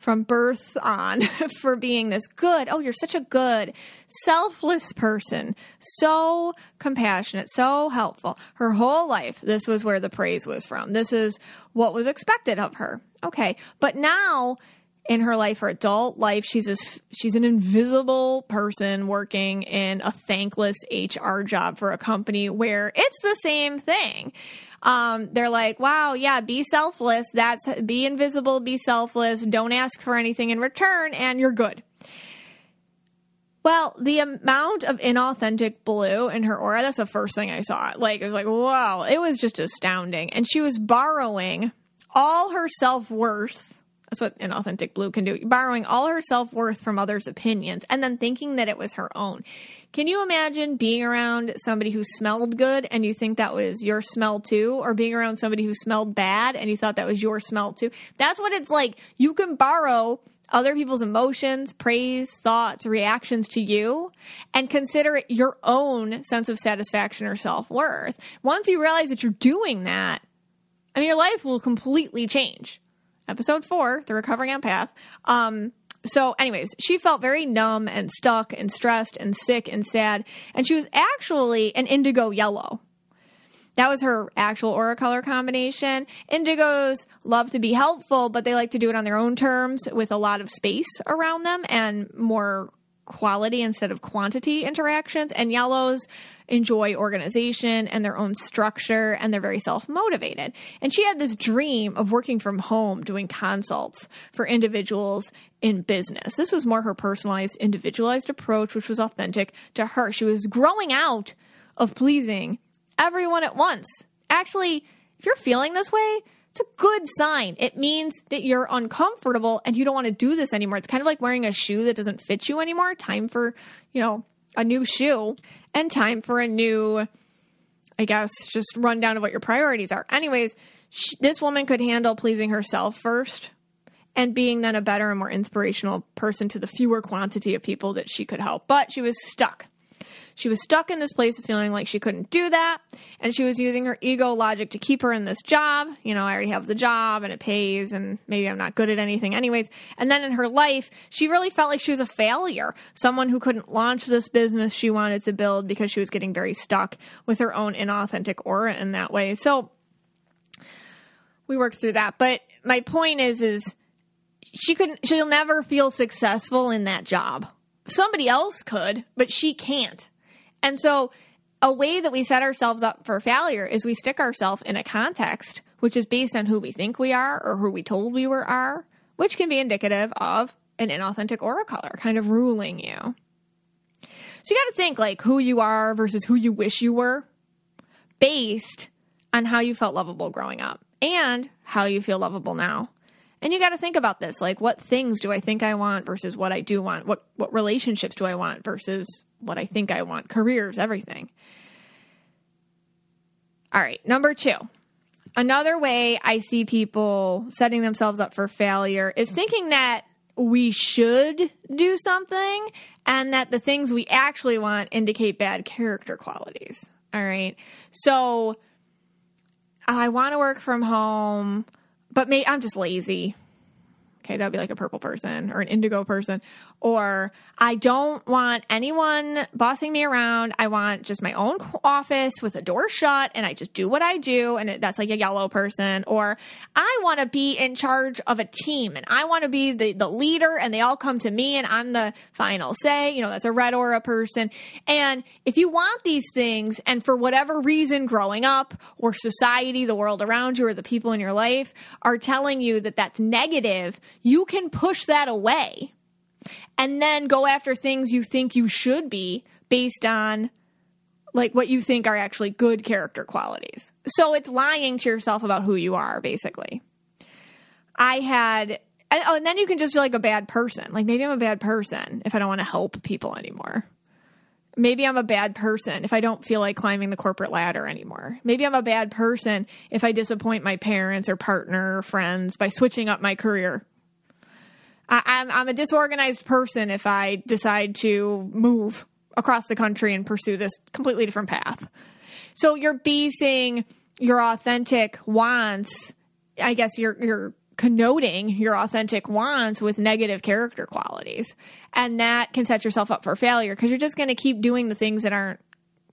from birth on for being this good. Oh, you're such a good, selfless person. So compassionate, so helpful. Her whole life, this was where the praise was from. This is what was expected of her. Okay. But now in her life, her adult life, she's this, she's an invisible person working in a thankless HR job for a company where it's the same thing um, they're like, wow, yeah, be selfless. That's be invisible, be selfless. Don't ask for anything in return, and you're good. Well, the amount of inauthentic blue in her aura, that's the first thing I saw. Like, it was like, wow, it was just astounding. And she was borrowing all her self worth. That's what an authentic blue can do. Borrowing all her self worth from others' opinions and then thinking that it was her own. Can you imagine being around somebody who smelled good and you think that was your smell too? Or being around somebody who smelled bad and you thought that was your smell too? That's what it's like. You can borrow other people's emotions, praise, thoughts, reactions to you, and consider it your own sense of satisfaction or self worth. Once you realize that you're doing that, I mean, your life will completely change. Episode four, The Recovering Empath. Um, so, anyways, she felt very numb and stuck and stressed and sick and sad. And she was actually an indigo yellow. That was her actual aura color combination. Indigos love to be helpful, but they like to do it on their own terms with a lot of space around them and more quality instead of quantity interactions. And yellows enjoy organization and their own structure and they're very self motivated. And she had this dream of working from home doing consults for individuals in business. This was more her personalized, individualized approach, which was authentic to her. She was growing out of pleasing everyone at once. Actually, if you're feeling this way, It's a good sign. It means that you're uncomfortable and you don't want to do this anymore. It's kind of like wearing a shoe that doesn't fit you anymore. Time for, you know, a new shoe and time for a new, I guess, just rundown of what your priorities are. Anyways, sh- this woman could handle pleasing herself first and being then a better and more inspirational person to the fewer quantity of people that she could help. But she was stuck. She was stuck in this place of feeling like she couldn't do that. And she was using her ego logic to keep her in this job. You know, I already have the job and it pays, and maybe I'm not good at anything, anyways. And then in her life, she really felt like she was a failure, someone who couldn't launch this business she wanted to build because she was getting very stuck with her own inauthentic aura in that way. So we worked through that. But my point is, is she couldn't, she'll never feel successful in that job. Somebody else could, but she can't. And so, a way that we set ourselves up for failure is we stick ourselves in a context which is based on who we think we are or who we told we were are, which can be indicative of an inauthentic aura color kind of ruling you. So you got to think like who you are versus who you wish you were based on how you felt lovable growing up and how you feel lovable now. And you got to think about this like what things do I think I want versus what I do want? What what relationships do I want versus what I think I want? Careers, everything. All right, number 2. Another way I see people setting themselves up for failure is thinking that we should do something and that the things we actually want indicate bad character qualities. All right. So I want to work from home, but me, I'm just lazy. Okay, that'd be like a purple person or an indigo person. Or I don't want anyone bossing me around. I want just my own office with a door shut and I just do what I do. And that's like a yellow person. Or I want to be in charge of a team and I want to be the, the leader and they all come to me and I'm the final say. You know, that's a red aura person. And if you want these things and for whatever reason, growing up or society, the world around you or the people in your life are telling you that that's negative, you can push that away and then go after things you think you should be based on like what you think are actually good character qualities. So it's lying to yourself about who you are, basically. I had, and, oh, and then you can just feel like a bad person. Like maybe I'm a bad person if I don't want to help people anymore. Maybe I'm a bad person if I don't feel like climbing the corporate ladder anymore. Maybe I'm a bad person if I disappoint my parents or partner or friends by switching up my career I, I'm, I'm a disorganized person if I decide to move across the country and pursue this completely different path. So you're basing your authentic wants, I guess you're you're connoting your authentic wants with negative character qualities. And that can set yourself up for failure because you're just going to keep doing the things that aren't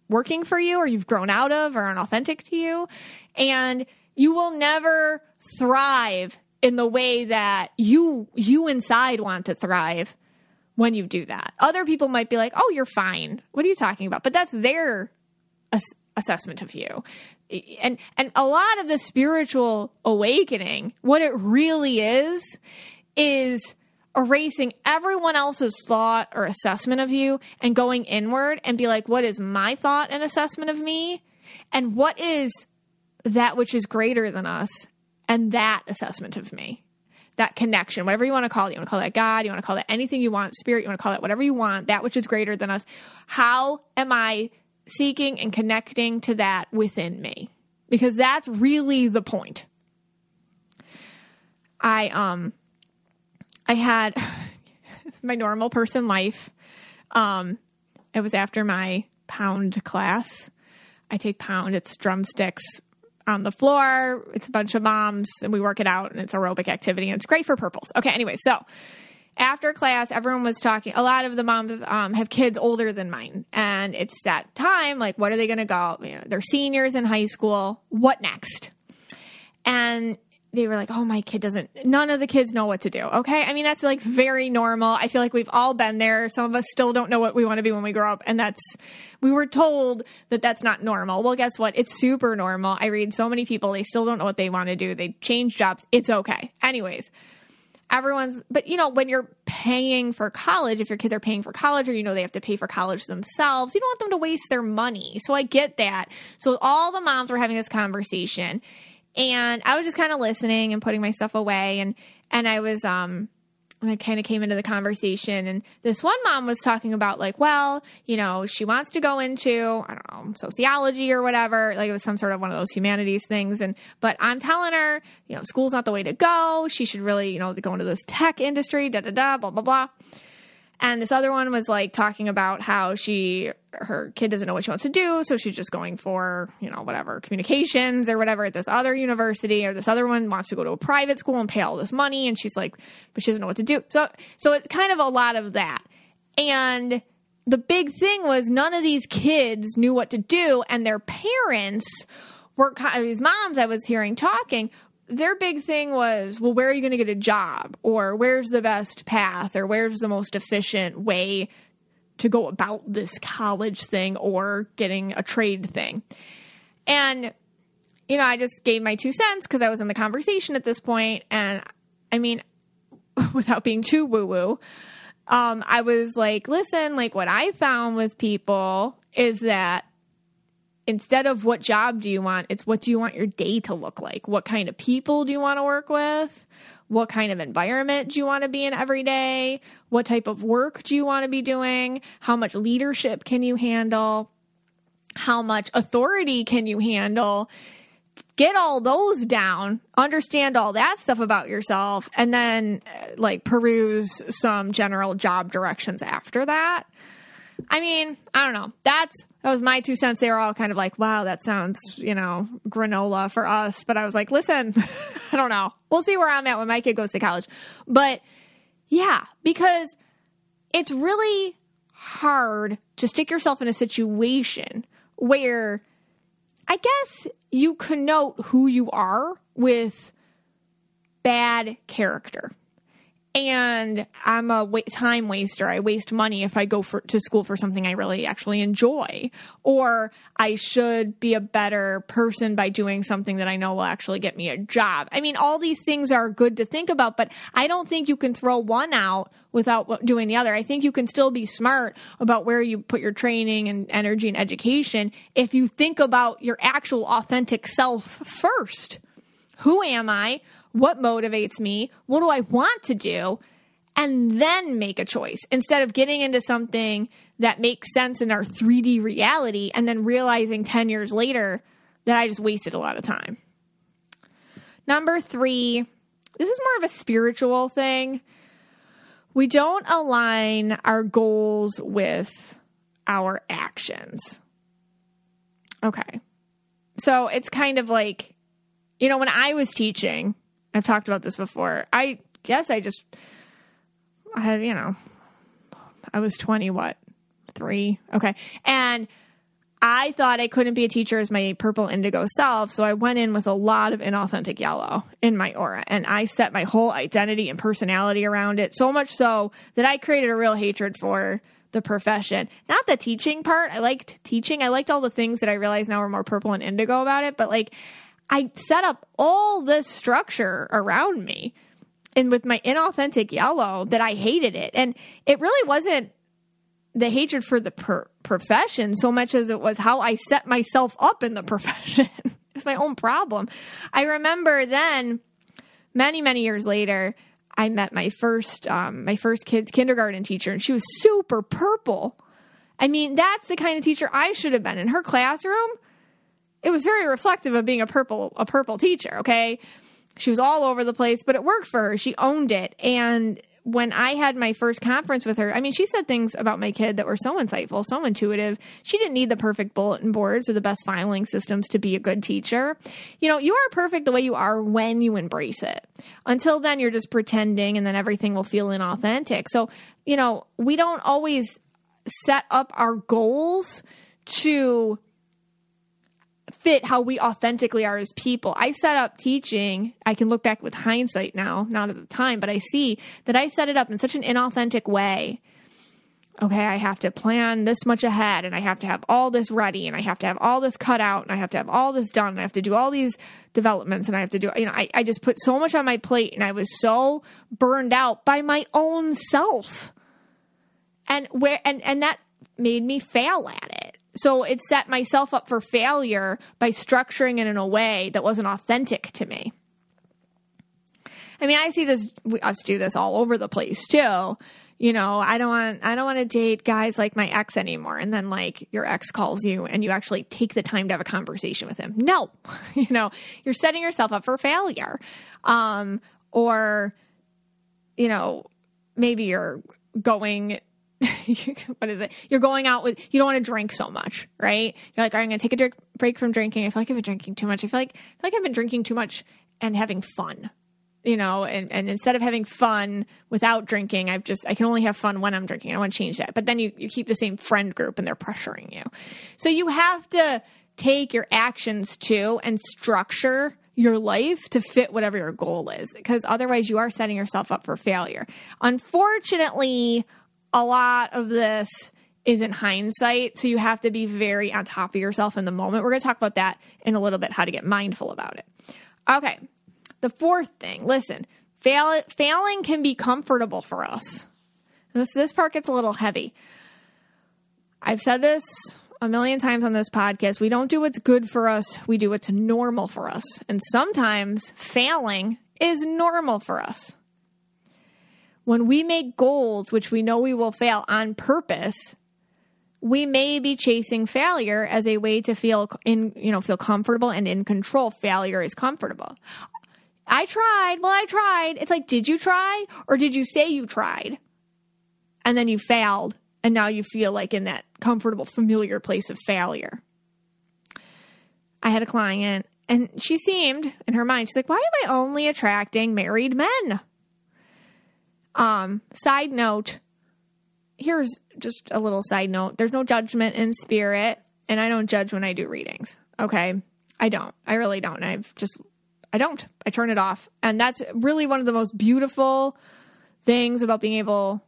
working for you or you've grown out of or aren't authentic to you. And you will never thrive in the way that you you inside want to thrive when you do that. Other people might be like, "Oh, you're fine. What are you talking about?" But that's their ass- assessment of you. And and a lot of the spiritual awakening, what it really is is erasing everyone else's thought or assessment of you and going inward and be like, "What is my thought and assessment of me?" And what is that which is greater than us and that assessment of me that connection, whatever you want to call it. You want to call that God, you want to call it anything you want, spirit, you want to call it whatever you want, that which is greater than us. How am I seeking and connecting to that within me? Because that's really the point. I um I had my normal person life. Um it was after my pound class. I take pound, it's drumsticks, on the floor. It's a bunch of moms and we work it out and it's aerobic activity and it's great for purples. Okay, anyway, so after class, everyone was talking. A lot of the moms um, have kids older than mine, and it's that time. Like, what are they going to go? You know, they're seniors in high school. What next? And they were like, "Oh, my kid doesn't. None of the kids know what to do." Okay, I mean that's like very normal. I feel like we've all been there. Some of us still don't know what we want to be when we grow up, and that's we were told that that's not normal. Well, guess what? It's super normal. I read so many people; they still don't know what they want to do. They change jobs. It's okay. Anyways, everyone's but you know when you're paying for college if your kids are paying for college or you know they have to pay for college themselves you don't want them to waste their money so i get that so all the moms were having this conversation and I was just kind of listening and putting my stuff away, and and I was um I kind of came into the conversation, and this one mom was talking about like, well, you know, she wants to go into I don't know sociology or whatever, like it was some sort of one of those humanities things, and but I'm telling her, you know, school's not the way to go. She should really, you know, go into this tech industry, da da da, blah blah blah. And this other one was like talking about how she her kid doesn't know what she wants to do, so she's just going for, you know, whatever, communications or whatever at this other university or this other one wants to go to a private school and pay all this money and she's like but she doesn't know what to do. So so it's kind of a lot of that. And the big thing was none of these kids knew what to do and their parents were these moms I was hearing talking their big thing was, well, where are you going to get a job? Or where's the best path? Or where's the most efficient way to go about this college thing or getting a trade thing? And, you know, I just gave my two cents because I was in the conversation at this point, And I mean, without being too woo woo, um, I was like, listen, like what I found with people is that instead of what job do you want, it's what do you want your day to look like? What kind of people do you want to work with? What kind of environment do you want to be in every day? What type of work do you want to be doing? How much leadership can you handle? How much authority can you handle? Get all those down, understand all that stuff about yourself, and then uh, like peruse some general job directions after that. I mean, I don't know. That's that was my two cents. They were all kind of like, wow, that sounds, you know, granola for us. But I was like, listen, I don't know. We'll see where I'm at when my kid goes to college. But yeah, because it's really hard to stick yourself in a situation where I guess you connote who you are with bad character and I'm a time waster. I waste money if I go for, to school for something I really actually enjoy, or I should be a better person by doing something that I know will actually get me a job. I mean, all these things are good to think about, but I don't think you can throw one out without doing the other. I think you can still be smart about where you put your training and energy and education if you think about your actual authentic self first. Who am I? What motivates me, what do I want to do, and then make a choice instead of getting into something that makes sense in our 3D reality and then realizing 10 years later that I just wasted a lot of time. Number three, this is more of a spiritual thing. We don't align our goals with our actions. Okay. So it's kind of like, you know, when I was teaching, I've talked about this before. I guess I just I had, you know, I was 20 what? 3. Okay. And I thought I couldn't be a teacher as my purple indigo self, so I went in with a lot of inauthentic yellow in my aura and I set my whole identity and personality around it so much so that I created a real hatred for the profession. Not the teaching part. I liked teaching. I liked all the things that I realize now are more purple and indigo about it, but like I set up all this structure around me and with my inauthentic yellow that I hated it. And it really wasn't the hatred for the per- profession so much as it was how I set myself up in the profession. it's my own problem. I remember then, many many years later, I met my first um, my first kid's kindergarten teacher, and she was super purple. I mean, that's the kind of teacher I should have been in her classroom it was very reflective of being a purple a purple teacher, okay? She was all over the place, but it worked for her. She owned it. And when I had my first conference with her, I mean, she said things about my kid that were so insightful, so intuitive. She didn't need the perfect bulletin boards or the best filing systems to be a good teacher. You know, you are perfect the way you are when you embrace it. Until then, you're just pretending and then everything will feel inauthentic. So, you know, we don't always set up our goals to fit how we authentically are as people. I set up teaching, I can look back with hindsight now, not at the time, but I see that I set it up in such an inauthentic way. Okay, I have to plan this much ahead and I have to have all this ready and I have to have all this cut out and I have to have all this done and I have to do all these developments and I have to do, you know, I, I just put so much on my plate and I was so burned out by my own self. And where, and, and that made me fail at it so it set myself up for failure by structuring it in a way that wasn't authentic to me. I mean, I see this we, us do this all over the place too. You know, I don't want I don't want to date guys like my ex anymore and then like your ex calls you and you actually take the time to have a conversation with him. No. you know, you're setting yourself up for failure. Um or you know, maybe you're going what is it? You're going out with, you don't want to drink so much, right? You're like, I'm going to take a drink, break from drinking. I feel like I've been drinking too much. I feel like, I feel like I've been drinking too much and having fun, you know, and, and instead of having fun without drinking, I've just, I can only have fun when I'm drinking. I want to change that. But then you, you keep the same friend group and they're pressuring you. So you have to take your actions too and structure your life to fit whatever your goal is because otherwise you are setting yourself up for failure. Unfortunately, a lot of this is in hindsight. So you have to be very on top of yourself in the moment. We're going to talk about that in a little bit, how to get mindful about it. Okay. The fourth thing listen, fail, failing can be comfortable for us. This, this part gets a little heavy. I've said this a million times on this podcast. We don't do what's good for us, we do what's normal for us. And sometimes failing is normal for us. When we make goals, which we know we will fail on purpose, we may be chasing failure as a way to feel in, you know, feel comfortable and in control. Failure is comfortable. I tried. Well, I tried. It's like, did you try or did you say you tried? And then you failed and now you feel like in that comfortable, familiar place of failure. I had a client and she seemed in her mind, she's like, why am I only attracting married men? Um, side note, here's just a little side note. There's no judgment in spirit, and I don't judge when I do readings. Okay. I don't. I really don't. I've just I don't. I turn it off. And that's really one of the most beautiful things about being able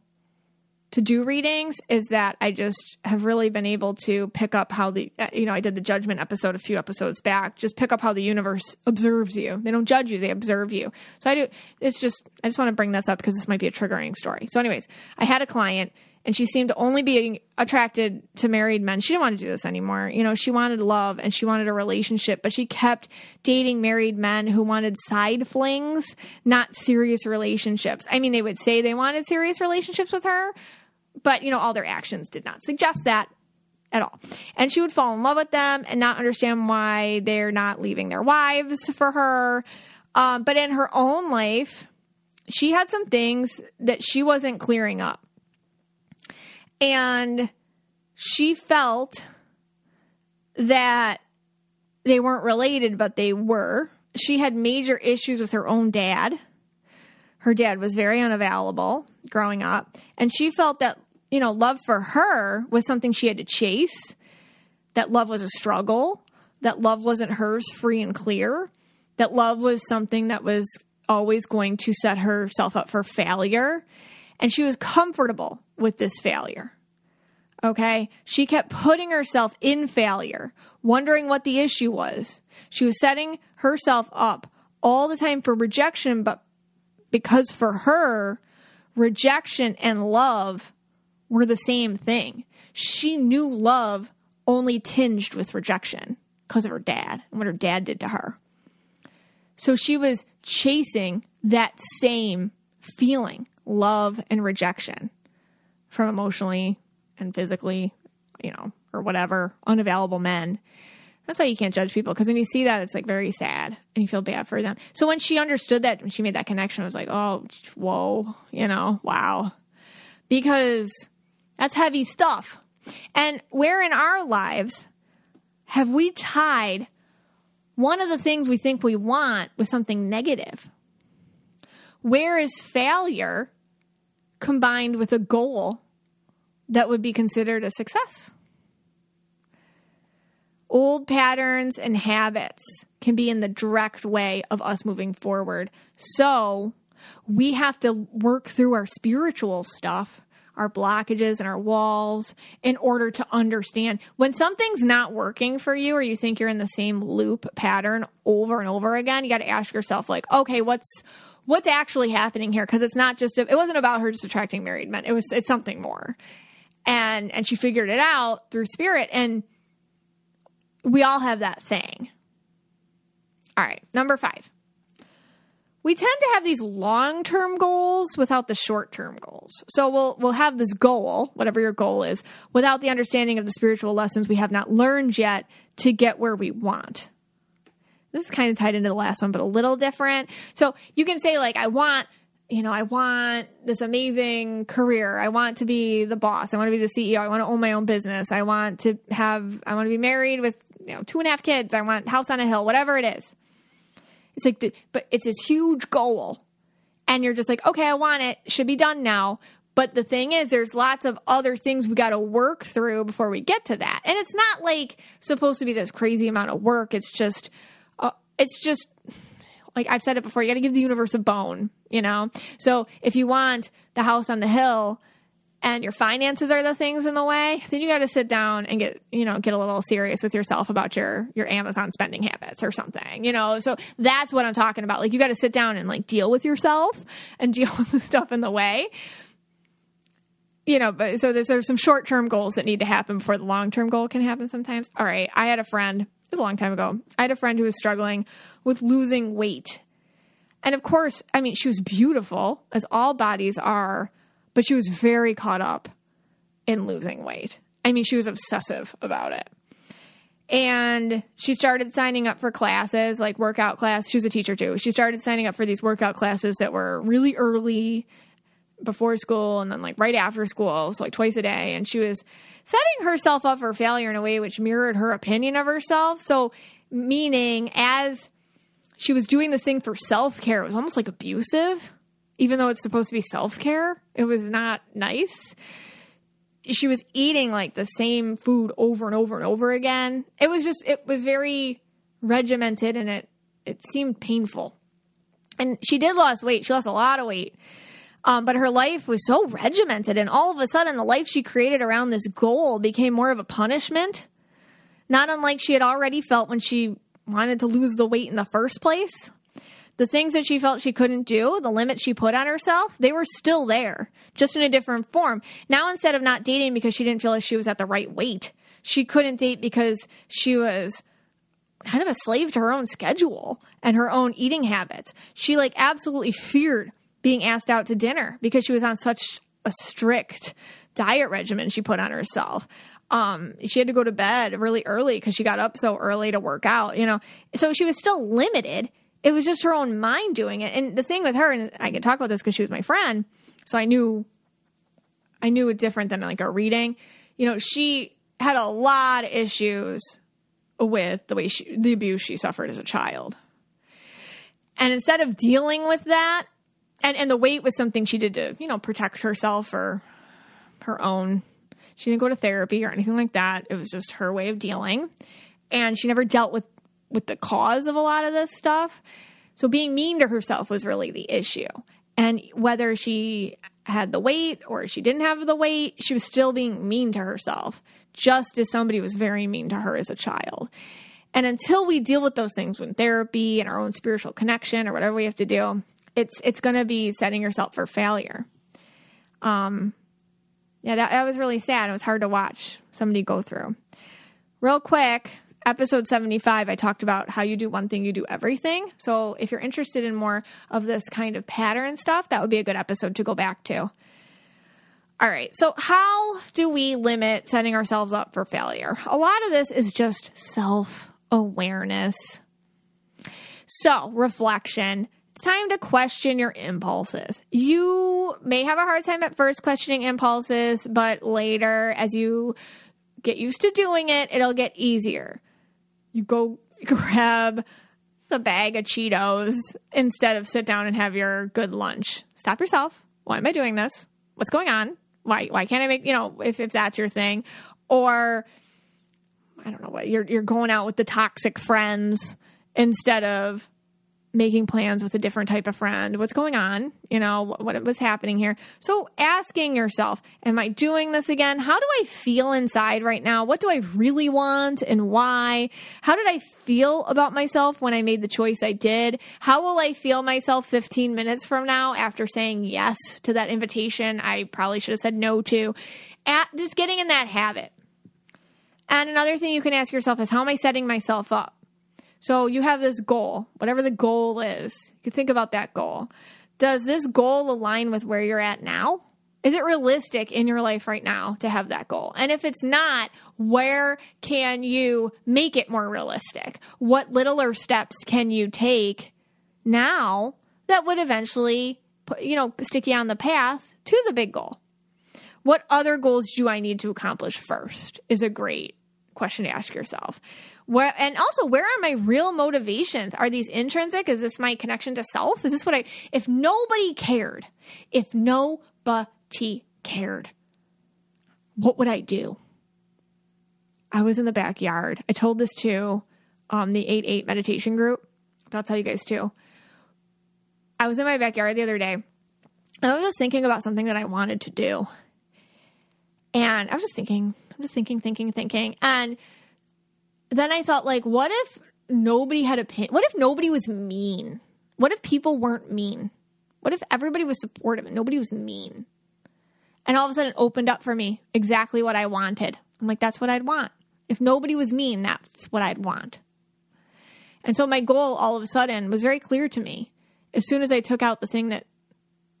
to do readings is that I just have really been able to pick up how the, uh, you know, I did the judgment episode a few episodes back, just pick up how the universe observes you. They don't judge you, they observe you. So I do, it's just, I just want to bring this up because this might be a triggering story. So, anyways, I had a client and she seemed to only be attracted to married men. She didn't want to do this anymore. You know, she wanted love and she wanted a relationship, but she kept dating married men who wanted side flings, not serious relationships. I mean, they would say they wanted serious relationships with her, but you know all their actions did not suggest that at all. And she would fall in love with them and not understand why they're not leaving their wives for her. Um, but in her own life she had some things that she wasn't clearing up. And she felt that they weren't related but they were. She had major issues with her own dad. Her dad was very unavailable growing up. And she felt that you know, love for her was something she had to chase, that love was a struggle, that love wasn't hers free and clear, that love was something that was always going to set herself up for failure. And she was comfortable with this failure. Okay. She kept putting herself in failure, wondering what the issue was. She was setting herself up all the time for rejection, but because for her, rejection and love were the same thing. She knew love only tinged with rejection because of her dad and what her dad did to her. So she was chasing that same feeling, love and rejection from emotionally and physically, you know, or whatever, unavailable men. That's why you can't judge people because when you see that, it's like very sad and you feel bad for them. So when she understood that, when she made that connection, I was like, oh, whoa, you know, wow. Because that's heavy stuff. And where in our lives have we tied one of the things we think we want with something negative? Where is failure combined with a goal that would be considered a success? Old patterns and habits can be in the direct way of us moving forward. So we have to work through our spiritual stuff our blockages and our walls in order to understand when something's not working for you or you think you're in the same loop pattern over and over again you got to ask yourself like okay what's what's actually happening here because it's not just a, it wasn't about her just attracting married men it was it's something more and and she figured it out through spirit and we all have that thing. All right, number five. We tend to have these long-term goals without the short-term goals. So we'll we'll have this goal, whatever your goal is, without the understanding of the spiritual lessons we have not learned yet to get where we want. This is kind of tied into the last one, but a little different. So you can say like, I want you know, I want this amazing career. I want to be the boss. I want to be the CEO. I want to own my own business. I want to have, I want to be married with, you know, two and a half kids. I want house on a hill, whatever it is. It's like, but it's this huge goal. And you're just like, okay, I want it. Should be done now. But the thing is, there's lots of other things we got to work through before we get to that. And it's not like supposed to be this crazy amount of work. It's just, uh, it's just like I've said it before, you got to give the universe a bone, you know? So if you want the house on the hill and your finances are the things in the way, then you got to sit down and get, you know, get a little serious with yourself about your your Amazon spending habits or something, you know? So that's what I'm talking about. Like you got to sit down and like deal with yourself and deal with the stuff in the way. You know, but so there's, there's some short term goals that need to happen before the long term goal can happen sometimes. All right. I had a friend, it was a long time ago. I had a friend who was struggling with losing weight. And of course, I mean, she was beautiful, as all bodies are, but she was very caught up in losing weight. I mean, she was obsessive about it. And she started signing up for classes, like workout class. She was a teacher too. She started signing up for these workout classes that were really early before school and then like right after school, so like twice a day. And she was setting herself up for failure in a way which mirrored her opinion of herself. So, meaning as she was doing this thing for self care. It was almost like abusive, even though it's supposed to be self care. It was not nice. She was eating like the same food over and over and over again. It was just, it was very regimented and it, it seemed painful. And she did lose weight. She lost a lot of weight. Um, but her life was so regimented. And all of a sudden, the life she created around this goal became more of a punishment. Not unlike she had already felt when she wanted to lose the weight in the first place. The things that she felt she couldn't do, the limits she put on herself, they were still there, just in a different form. Now, instead of not dating because she didn't feel like she was at the right weight, she couldn't date because she was kind of a slave to her own schedule and her own eating habits. She like absolutely feared being asked out to dinner because she was on such a strict diet regimen she put on herself um she had to go to bed really early because she got up so early to work out you know so she was still limited it was just her own mind doing it and the thing with her and i can talk about this because she was my friend so i knew i knew it different than like a reading you know she had a lot of issues with the way she the abuse she suffered as a child and instead of dealing with that and and the weight was something she did to you know protect herself or her own she didn't go to therapy or anything like that. It was just her way of dealing. And she never dealt with with the cause of a lot of this stuff. So being mean to herself was really the issue. And whether she had the weight or she didn't have the weight, she was still being mean to herself, just as somebody was very mean to her as a child. And until we deal with those things with therapy and our own spiritual connection or whatever we have to do, it's it's going to be setting yourself for failure. Um, yeah, that, that was really sad. It was hard to watch somebody go through. Real quick, episode 75, I talked about how you do one thing, you do everything. So if you're interested in more of this kind of pattern stuff, that would be a good episode to go back to. All right, so how do we limit setting ourselves up for failure? A lot of this is just self awareness. So, reflection. It's time to question your impulses. You may have a hard time at first questioning impulses, but later, as you get used to doing it, it'll get easier. You go grab the bag of Cheetos instead of sit down and have your good lunch. Stop yourself. Why am I doing this? What's going on? Why why can't I make, you know, if if that's your thing or I don't know what you're you're going out with the toxic friends instead of making plans with a different type of friend. What's going on? You know, what, what was happening here? So asking yourself, am I doing this again? How do I feel inside right now? What do I really want and why? How did I feel about myself when I made the choice I did? How will I feel myself 15 minutes from now after saying yes to that invitation I probably should have said no to? At just getting in that habit. And another thing you can ask yourself is how am I setting myself up? So you have this goal, whatever the goal is. You can think about that goal. Does this goal align with where you're at now? Is it realistic in your life right now to have that goal? And if it's not, where can you make it more realistic? What littler steps can you take now that would eventually, put, you know, stick you on the path to the big goal? What other goals do I need to accomplish first? Is a great question to ask yourself. Where and also where are my real motivations? Are these intrinsic? Is this my connection to self? Is this what I if nobody cared, if nobody cared, what would I do? I was in the backyard. I told this to um, the 8 8 meditation group, but I'll tell you guys too. I was in my backyard the other day I was just thinking about something that I wanted to do. And I was just thinking, I'm just thinking, thinking, thinking. And then I thought, like, what if nobody had a pin? What if nobody was mean? What if people weren't mean? What if everybody was supportive and nobody was mean? And all of a sudden it opened up for me exactly what I wanted. I'm like, that's what I'd want. If nobody was mean, that's what I'd want. And so my goal all of a sudden was very clear to me. As soon as I took out the thing that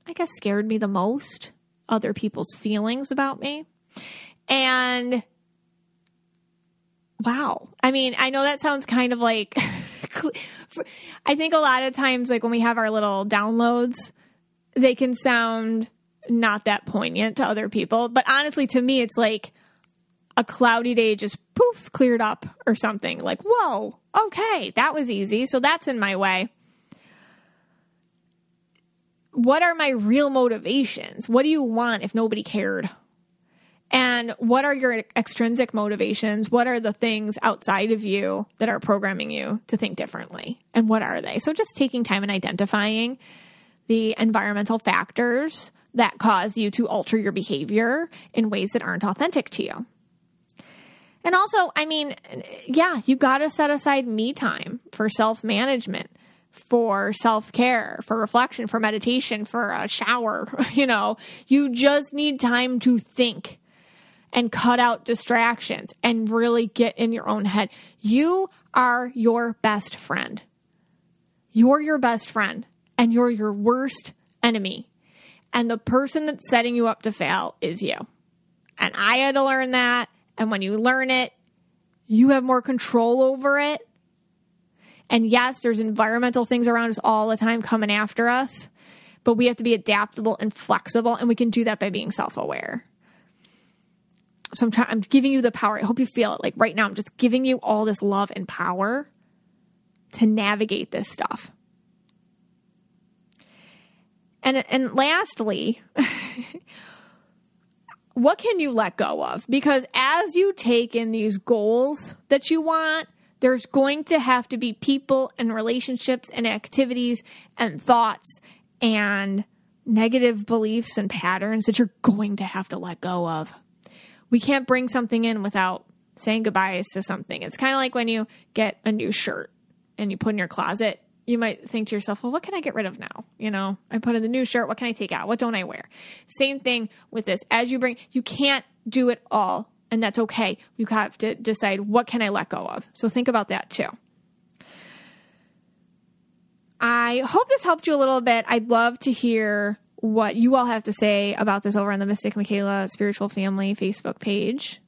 I guess scared me the most, other people's feelings about me. And wow. I mean, I know that sounds kind of like, I think a lot of times, like when we have our little downloads, they can sound not that poignant to other people. But honestly, to me, it's like a cloudy day just poof cleared up or something. Like, whoa, okay, that was easy. So that's in my way. What are my real motivations? What do you want if nobody cared? And what are your extrinsic motivations? What are the things outside of you that are programming you to think differently? And what are they? So just taking time and identifying the environmental factors that cause you to alter your behavior in ways that aren't authentic to you. And also, I mean, yeah, you got to set aside me time for self management, for self care, for reflection, for meditation, for a shower. You know, you just need time to think and cut out distractions and really get in your own head. You are your best friend. You're your best friend and you're your worst enemy. And the person that's setting you up to fail is you. And I had to learn that. And when you learn it, you have more control over it. And yes, there's environmental things around us all the time coming after us, but we have to be adaptable and flexible. And we can do that by being self aware. So I'm trying, I'm giving you the power. I hope you feel it. Like right now, I'm just giving you all this love and power to navigate this stuff. And and lastly, what can you let go of? Because as you take in these goals that you want, there's going to have to be people and relationships and activities and thoughts and negative beliefs and patterns that you're going to have to let go of. We can't bring something in without saying goodbyes to something. It's kind of like when you get a new shirt and you put in your closet you might think to yourself, well, what can I get rid of now? You know, I put in the new shirt. What can I take out? What don't I wear? Same thing with this. As you bring, you can't do it all, and that's okay. You have to decide what can I let go of. So think about that too. I hope this helped you a little bit. I'd love to hear what you all have to say about this over on the Mystic Michaela Spiritual Family Facebook page.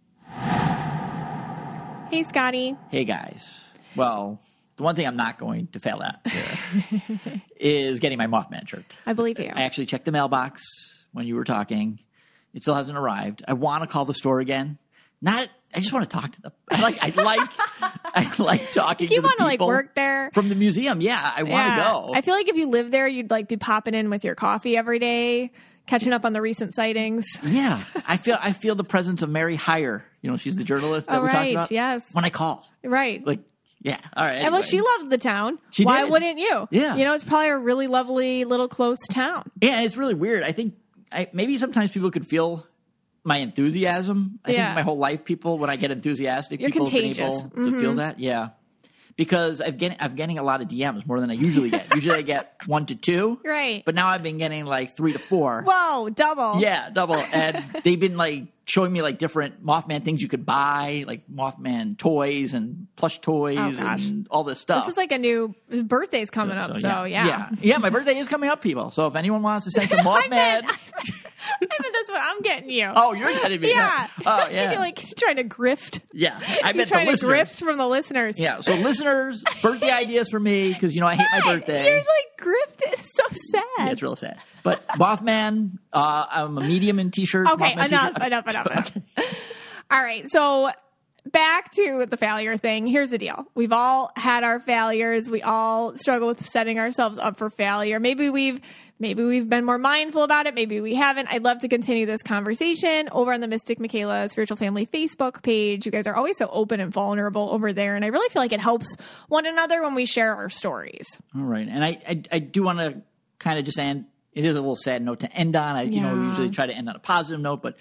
Hey, Scotty. Hey, guys. Well, the one thing I'm not going to fail at is getting my Mothman shirt. I believe you. I actually checked the mailbox when you were talking. It still hasn't arrived. I want to call the store again. Not. I just want to talk to them. I like. I like. I like talking. You to want to like work there from the museum? Yeah, I want to Yeah. go. I feel like if you live there, you'd like be popping in with your coffee every day, catching up on the recent sightings. yeah, I feel. I feel the presence of Mary Hyre. You know, she's the journalist that Oh, we talked right, about. yes. When I call, Right. like, yeah. All right. and well, she loved the town. She Why did. wouldn't you? Yeah. You know, it's probably a really lovely little close town. Yeah, it's really weird. I think I, maybe sometimes people could feel my enthusiasm. I Yeah. think my whole life, people when I get enthusiastic, You're people have been contagious. Mm-hmm. able to feel that. Yeah, because I've getting I'm getting a lot of DMs more than I usually get. usually I get one to two, Right. But now I've been getting like three to four. Whoa, double. Yeah, double. And they've been like showing me like different Mothman things you could buy, like Mothman toys and plush toys Oh, and all this stuff. This is like a new birthday's coming up, so, yeah. yeah, yeah. My birthday is coming up, people. So if anyone wants to send some I Mothman, meant, I meant that's what I'm getting you. oh, you're getting me. yeah. Oh, yeah. You're like trying to grift. yeah. I bet the trying to grift from the listeners. Yeah. So listeners, birthday ideas for me because you know I hate my birthday. You're like grift. It's so sad. Yeah, it's real sad. But Mothman, uh, I'm a medium in t-shirts. Okay, Mothman enough, t-shirt. enough, enough, enough. All right, so back to the failure thing. Here's the deal: we've all had our failures. We all struggle with setting ourselves up for failure. Maybe we've maybe we've been more mindful about it. Maybe we haven't. I'd love to continue this conversation over on the Mystic Michaela Spiritual Family Facebook page. You guys are always so open and vulnerable over there, and I really feel like it helps one another when we share our stories. All right, and I I, I do want to kind of just end. It is a little sad note to end on. I you know usually try to end on a positive note, but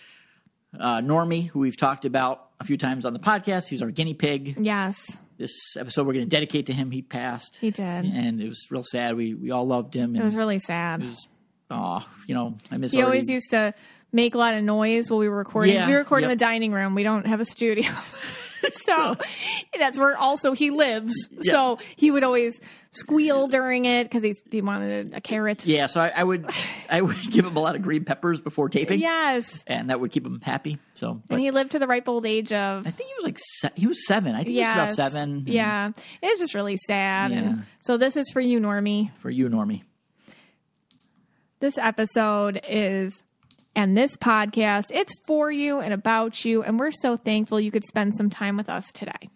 uh, Normie, who we've talked about a few times on the podcast, he's our guinea pig. Yes, This episode we're going to dedicate to him. He passed. he did. and it was real sad. We we all loved him. It was really sad. oh, you know, I miss. He already- always used to make a lot of noise while we were recording. Yeah, we record in the dining room. We don't have a studio. so that's where also he lives. Yeah. So he would always squeal during it because he, he wanted a, carrot. Yeah, so I, I would I would give him a lot of green peppers before taping. Yes. and that would keep him happy. So, And he lived to the ripe old age of I think he was like se- he was seven. I think he was about seven. Yeah. It was just really sad. Yeah. And so this is for you, Normie. for you, Normie. This episode is and this podcast, it's for you and about you. And we're so thankful you could spend some time with us today.